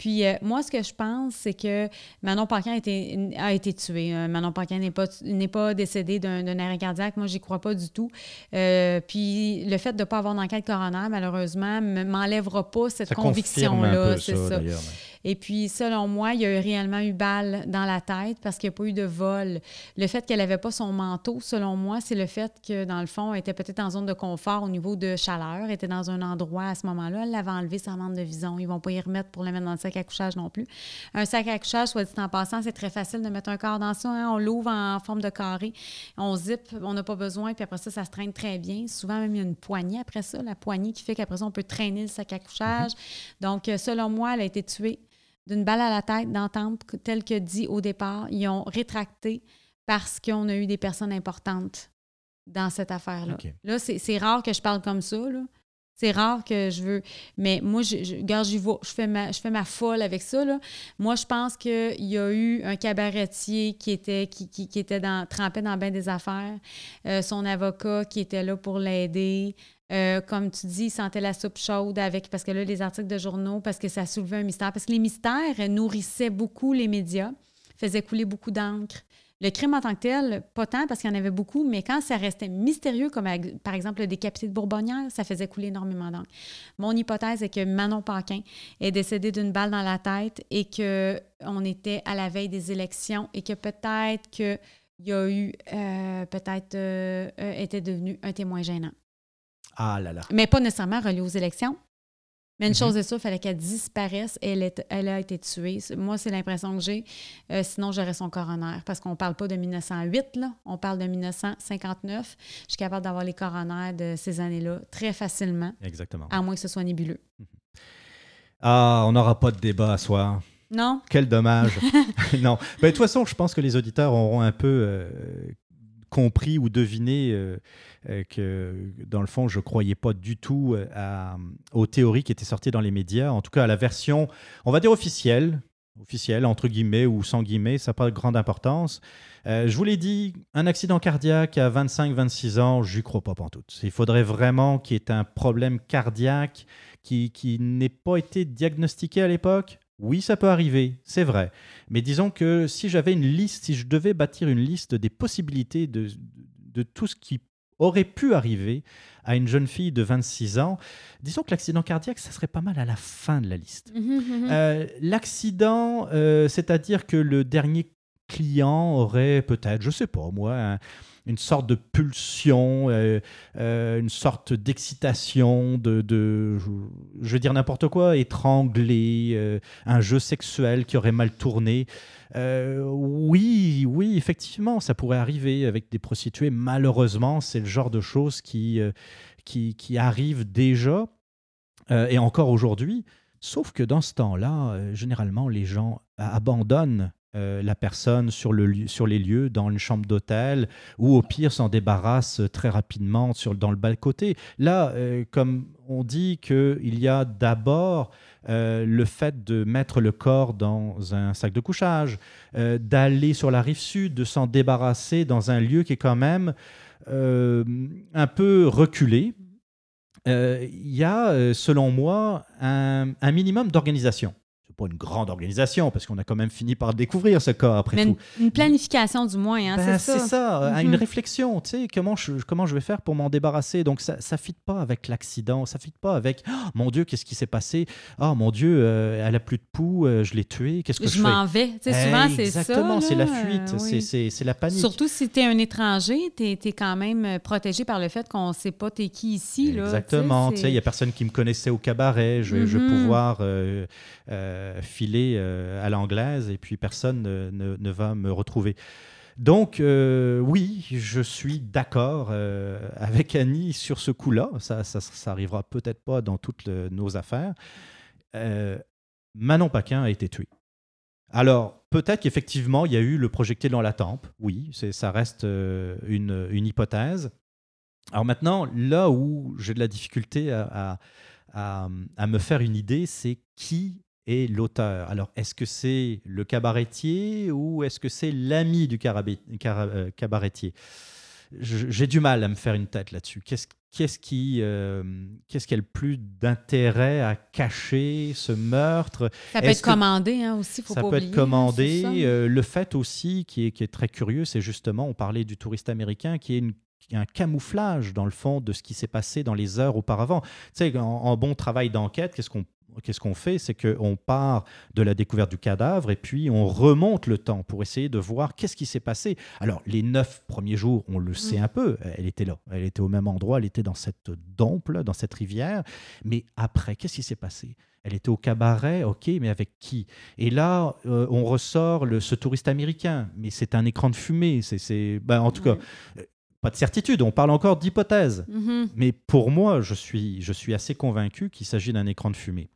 Puis euh, moi, ce que je pense, c'est que Manon Paquin a été, a été tué. Euh, Manon Paquin n'est pas, n'est pas décédé d'un, d'un arrêt cardiaque. Moi, j'y crois pas du tout. Euh, puis le fait de ne pas avoir d'enquête coroner, malheureusement, m- m'enlèvera pas cette ça confirme un conviction-là. peu C'est ça, ça. d'ailleurs. Et puis, selon moi, il y a eu réellement eu balle dans la tête parce qu'il n'y a pas eu de vol. Le fait qu'elle n'avait pas son manteau, selon moi, c'est le fait que, dans le fond, elle était peut-être en zone de confort au niveau de chaleur. Elle était dans un endroit à ce moment-là. Elle l'avait enlevé sa mante de vison. Ils ne vont pas y remettre pour le mettre dans le sac à couchage non plus. Un sac à couchage, soit dit en passant, c'est très facile de mettre un corps dans ça. hein. On l'ouvre en forme de carré. On zip, on n'a pas besoin. Puis après ça, ça se traîne très bien. Souvent, même, il y a une poignée après ça. La poignée qui fait qu'après ça, on peut traîner le sac à couchage. Donc, euh, selon moi, elle a été tuée d'une balle à la tête temple, tel que dit au départ. Ils ont rétracté parce qu'on a eu des personnes importantes dans cette affaire-là. Là, c'est c'est rare que je parle comme ça. là. C'est rare que je veux. Mais moi, je, je. Je fais, ma, folle avec ça. Moi, je pense qu'il y a eu un cabaretier qui était, qui, qui, qui était dans, trempé dans bien des affaires. Euh, son avocat qui était là pour l'aider. Euh, comme tu dis, il sentait la soupe chaude avec, parce que là, les articles de journaux, parce que ça soulevait un mystère. Parce que les mystères nourrissaient beaucoup les médias, faisaient couler beaucoup d'encre. Le crime en tant que tel, pas tant parce qu'il y en avait beaucoup, mais quand ça restait mystérieux, comme par exemple le décapité de Bourbonnière, ça faisait couler énormément d'encre. Mon hypothèse est que Manon Paquin est décédée d'une balle dans la tête et qu'on était à la veille des élections et que peut-être qu'il y a eu, euh, peut-être, euh, euh, était devenu un témoin gênant. Ah là là. Mais pas nécessairement relié aux élections. Mais une Mhm. chose est sûre, il fallait qu'elle disparaisse. Elle, est- elle a été tuée. Moi, c'est l'impression que j'ai. Euh, sinon, j'aurais son coroner. Parce qu'on ne parle pas de 1908, là. on parle de 1959. Je suis capable d'avoir les coroners de ces années-là très facilement, Exactement. à moins que ce soit nébuleux. Ah, on n'aura pas de débat à soir. Non? Quel dommage. non. Ben, de toute façon, je pense que les auditeurs auront un peu euh, compris ou deviné euh, euh, que, dans le fond, je ne croyais pas du tout euh, aux théories qui étaient sorties dans les médias. En tout cas, à la version, on va dire officielle, officielle, entre guillemets ou sans guillemets, ça n'a pas de grande importance. Je vous l'ai dit, un accident cardiaque à 25-26 ans, je n'y crois pas pantoute. Il faudrait vraiment qu'il y ait un problème cardiaque qui, qui n'ait pas été diagnostiqué à l'époque. Oui, ça peut arriver, c'est vrai. Mais disons que si j'avais une liste, si je devais bâtir une liste des possibilités de, de tout ce qui aurait pu arriver à une jeune fille de 26 ans, disons que l'accident cardiaque, ça serait pas mal à la fin de la liste. Mhm, mhm. Euh, L'accident, euh, c'est-à-dire que le dernier client aurait peut-être, je sais pas moi, un- une sorte de pulsion, euh, euh, une sorte d'excitation, de, de- je, veux dire n'importe quoi, étranglé, euh, un jeu sexuel qui aurait mal tourné. Euh, oui, oui, effectivement, ça pourrait arriver avec des prostituées. Malheureusement, c'est le genre de choses qui, qui, qui arrivent déjà, et encore aujourd'hui. Sauf que dans ce temps-là, généralement, les gens abandonnent euh, la personne sur, le, sur les lieux, dans une chambre d'hôtel, ou au pire s'en débarrasse très rapidement dans le bas-côté. Là, euh, comme on dit qu'il y a d'abord euh, le fait de mettre le corps dans un sac de couchage, d'aller sur la rive sud, de s'en débarrasser dans un lieu qui est quand même un peu reculé, il y a, selon moi, un minimum d'organisation une grande organisation, parce qu'on a quand même fini par découvrir ce corps après tout. Une, planification du moins, hein, ben, c'est ça. C'est ça, mhm. une réflexion, tu sais, comment je, comment je vais faire pour m'en débarrasser? Donc ça ne fit pas avec l'accident, ça ne fit pas avec oh, mon Dieu, qu'est-ce qui s'est passé? Oh mon Dieu, euh, elle a plus de poux, euh, je l'ai tué, qu'est-ce que je, je m'en vais. Tu sais, souvent, c'est ça. Exactement, c'est la fuite, c'est la panique. Surtout si tu es un étranger, tu es, quand même euh, protégé par le fait qu'on ne sait pas t'es qui ici. Exactement, tu sais, il n'y a personne qui me connaissait au cabaret, je, je vais mhm. pouvoir filer euh, à l'anglaise et puis personne ne, va me retrouver. Donc, euh, oui, je suis d'accord euh, avec Annie sur ce coup-là. Ça, ça, arrivera peut-être pas dans toutes nos affaires. Manon Paquin a été tué. Alors, peut-être qu'effectivement, il y a eu le projectile dans la tempe. Oui, ça reste une, hypothèse. Alors maintenant, là où j'ai de la difficulté à me faire une idée, c'est qui et l'auteur. Alors, est-ce que c'est le cabaretier ou est-ce que c'est l'ami du euh, cabaretier? J'ai du mal à me faire une tête là-dessus. Qu'est-ce qu'est-ce qui, euh, qu'est-ce qui a le plus d'intérêt à cacher ce meurtre? Ça peut être commandé hein, aussi, faut Ça peut être commandé. Euh, le fait aussi qui est, qui est très curieux, c'est justement, on parlait du touriste américain, qui est une un camouflage dans le fond de ce qui s'est passé dans les heures auparavant. Tu sais, en bon travail d'enquête, qu'est-ce qu'on qu'est-ce qu'on fait? C'est qu'on part de la découverte du cadavre et puis on remonte le temps pour essayer de voir qu'est-ce qui s'est passé. Alors, les neuf premiers jours, on le sait mm. un peu, elle était là, elle était au même endroit, elle était dans cette dompe, dans cette rivière. Mais après, qu'est-ce qui s'est passé? Elle était au cabaret, ok, mais avec qui? Et là, euh, on ressort le, ce touriste américain, mais c'est un écran de fumée. C'est, ben, en tout cas, euh, pas de certitude, on parle encore d'hypothèse. Mm-hmm. Mais pour moi, je suis, je suis assez convaincu qu'il s'agit d'un écran de fumée.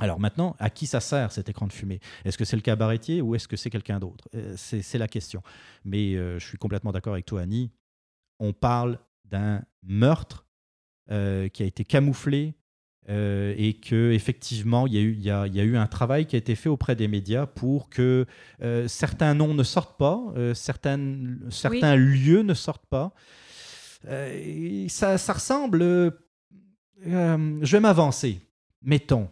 Alors maintenant, à qui ça sert cet écran de fumée? Est-ce que c'est le cabaretier ou est-ce que c'est quelqu'un d'autre? Euh, c'est, la question. Mais euh, je suis complètement d'accord avec toi, Annie. On parle d'un meurtre euh, qui a été camouflé et que effectivement il y, a eu, il, y a, il y, a, eu un travail qui a été fait auprès des médias pour que certains noms ne sortent pas, certains, certains lieux ne sortent pas. Ça, ça, ressemble. je vais m'avancer. Mettons,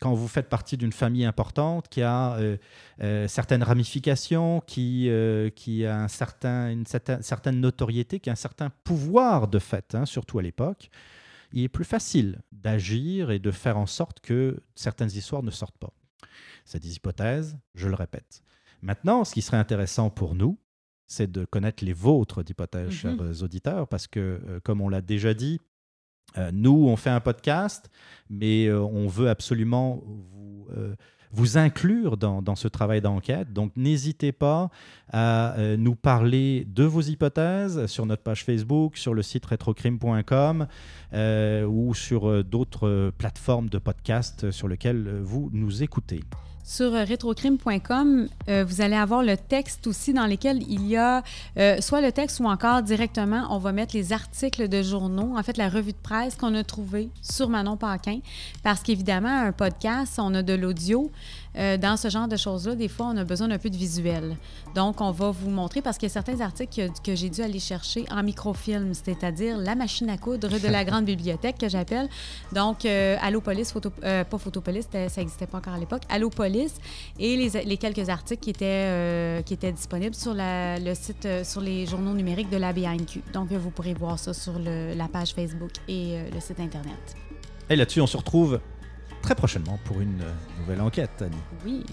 quand vous faites partie d'une famille importante qui a euh, euh, certaines ramifications, qui, euh, qui a un certain, une certaine, notoriété, qui a un certain pouvoir de fait, hein, surtout à l'époque, il est plus facile d'agir et de faire en sorte que certaines histoires ne sortent pas. C'est des hypothèses, je le répète. Maintenant, ce qui serait intéressant pour nous, c'est de connaître les vôtres d'hypothèses, mm-hmm. chers auditeurs, parce que, comme on l'a déjà dit, nous, on fait un podcast, mais euh, on veut absolument vous, euh, vous inclure dans, dans, ce travail d'enquête. Donc, n'hésitez pas à nous parler de vos hypothèses sur notre page Facebook, sur le site retrocrime.com ou sur d'autres plateformes de podcast sur lesquelles vous nous écoutez. Sur euh, retrocrime.com, euh, vous allez avoir le texte aussi dans lequel il y a euh, soit le texte ou encore directement, on va mettre les articles de journaux, en fait la revue de presse qu'on a trouvée sur Manon Paquin. Parce qu'évidemment, un podcast, on a de l'audio. Dans ce genre de choses-là, des fois, on a besoin d'un peu de visuel. Donc, on va vous montrer parce qu'il y a certains articles que, j'ai dû aller chercher en microfilm, c'est-à-dire la machine à coudre de la grande bibliothèque que j'appelle. Donc, Allopolis, photo, pas Photopolis, ça n'existait pas encore à l'époque. Allopolis et les, quelques articles qui étaient, euh, qui étaient disponibles sur le site, euh, sur les journaux numériques de la BNQ. Donc, vous pourrez voir ça sur la page Facebook et euh, le site Internet. Et là-dessus, on se retrouve très prochainement pour une nouvelle enquête, Annie. Oui.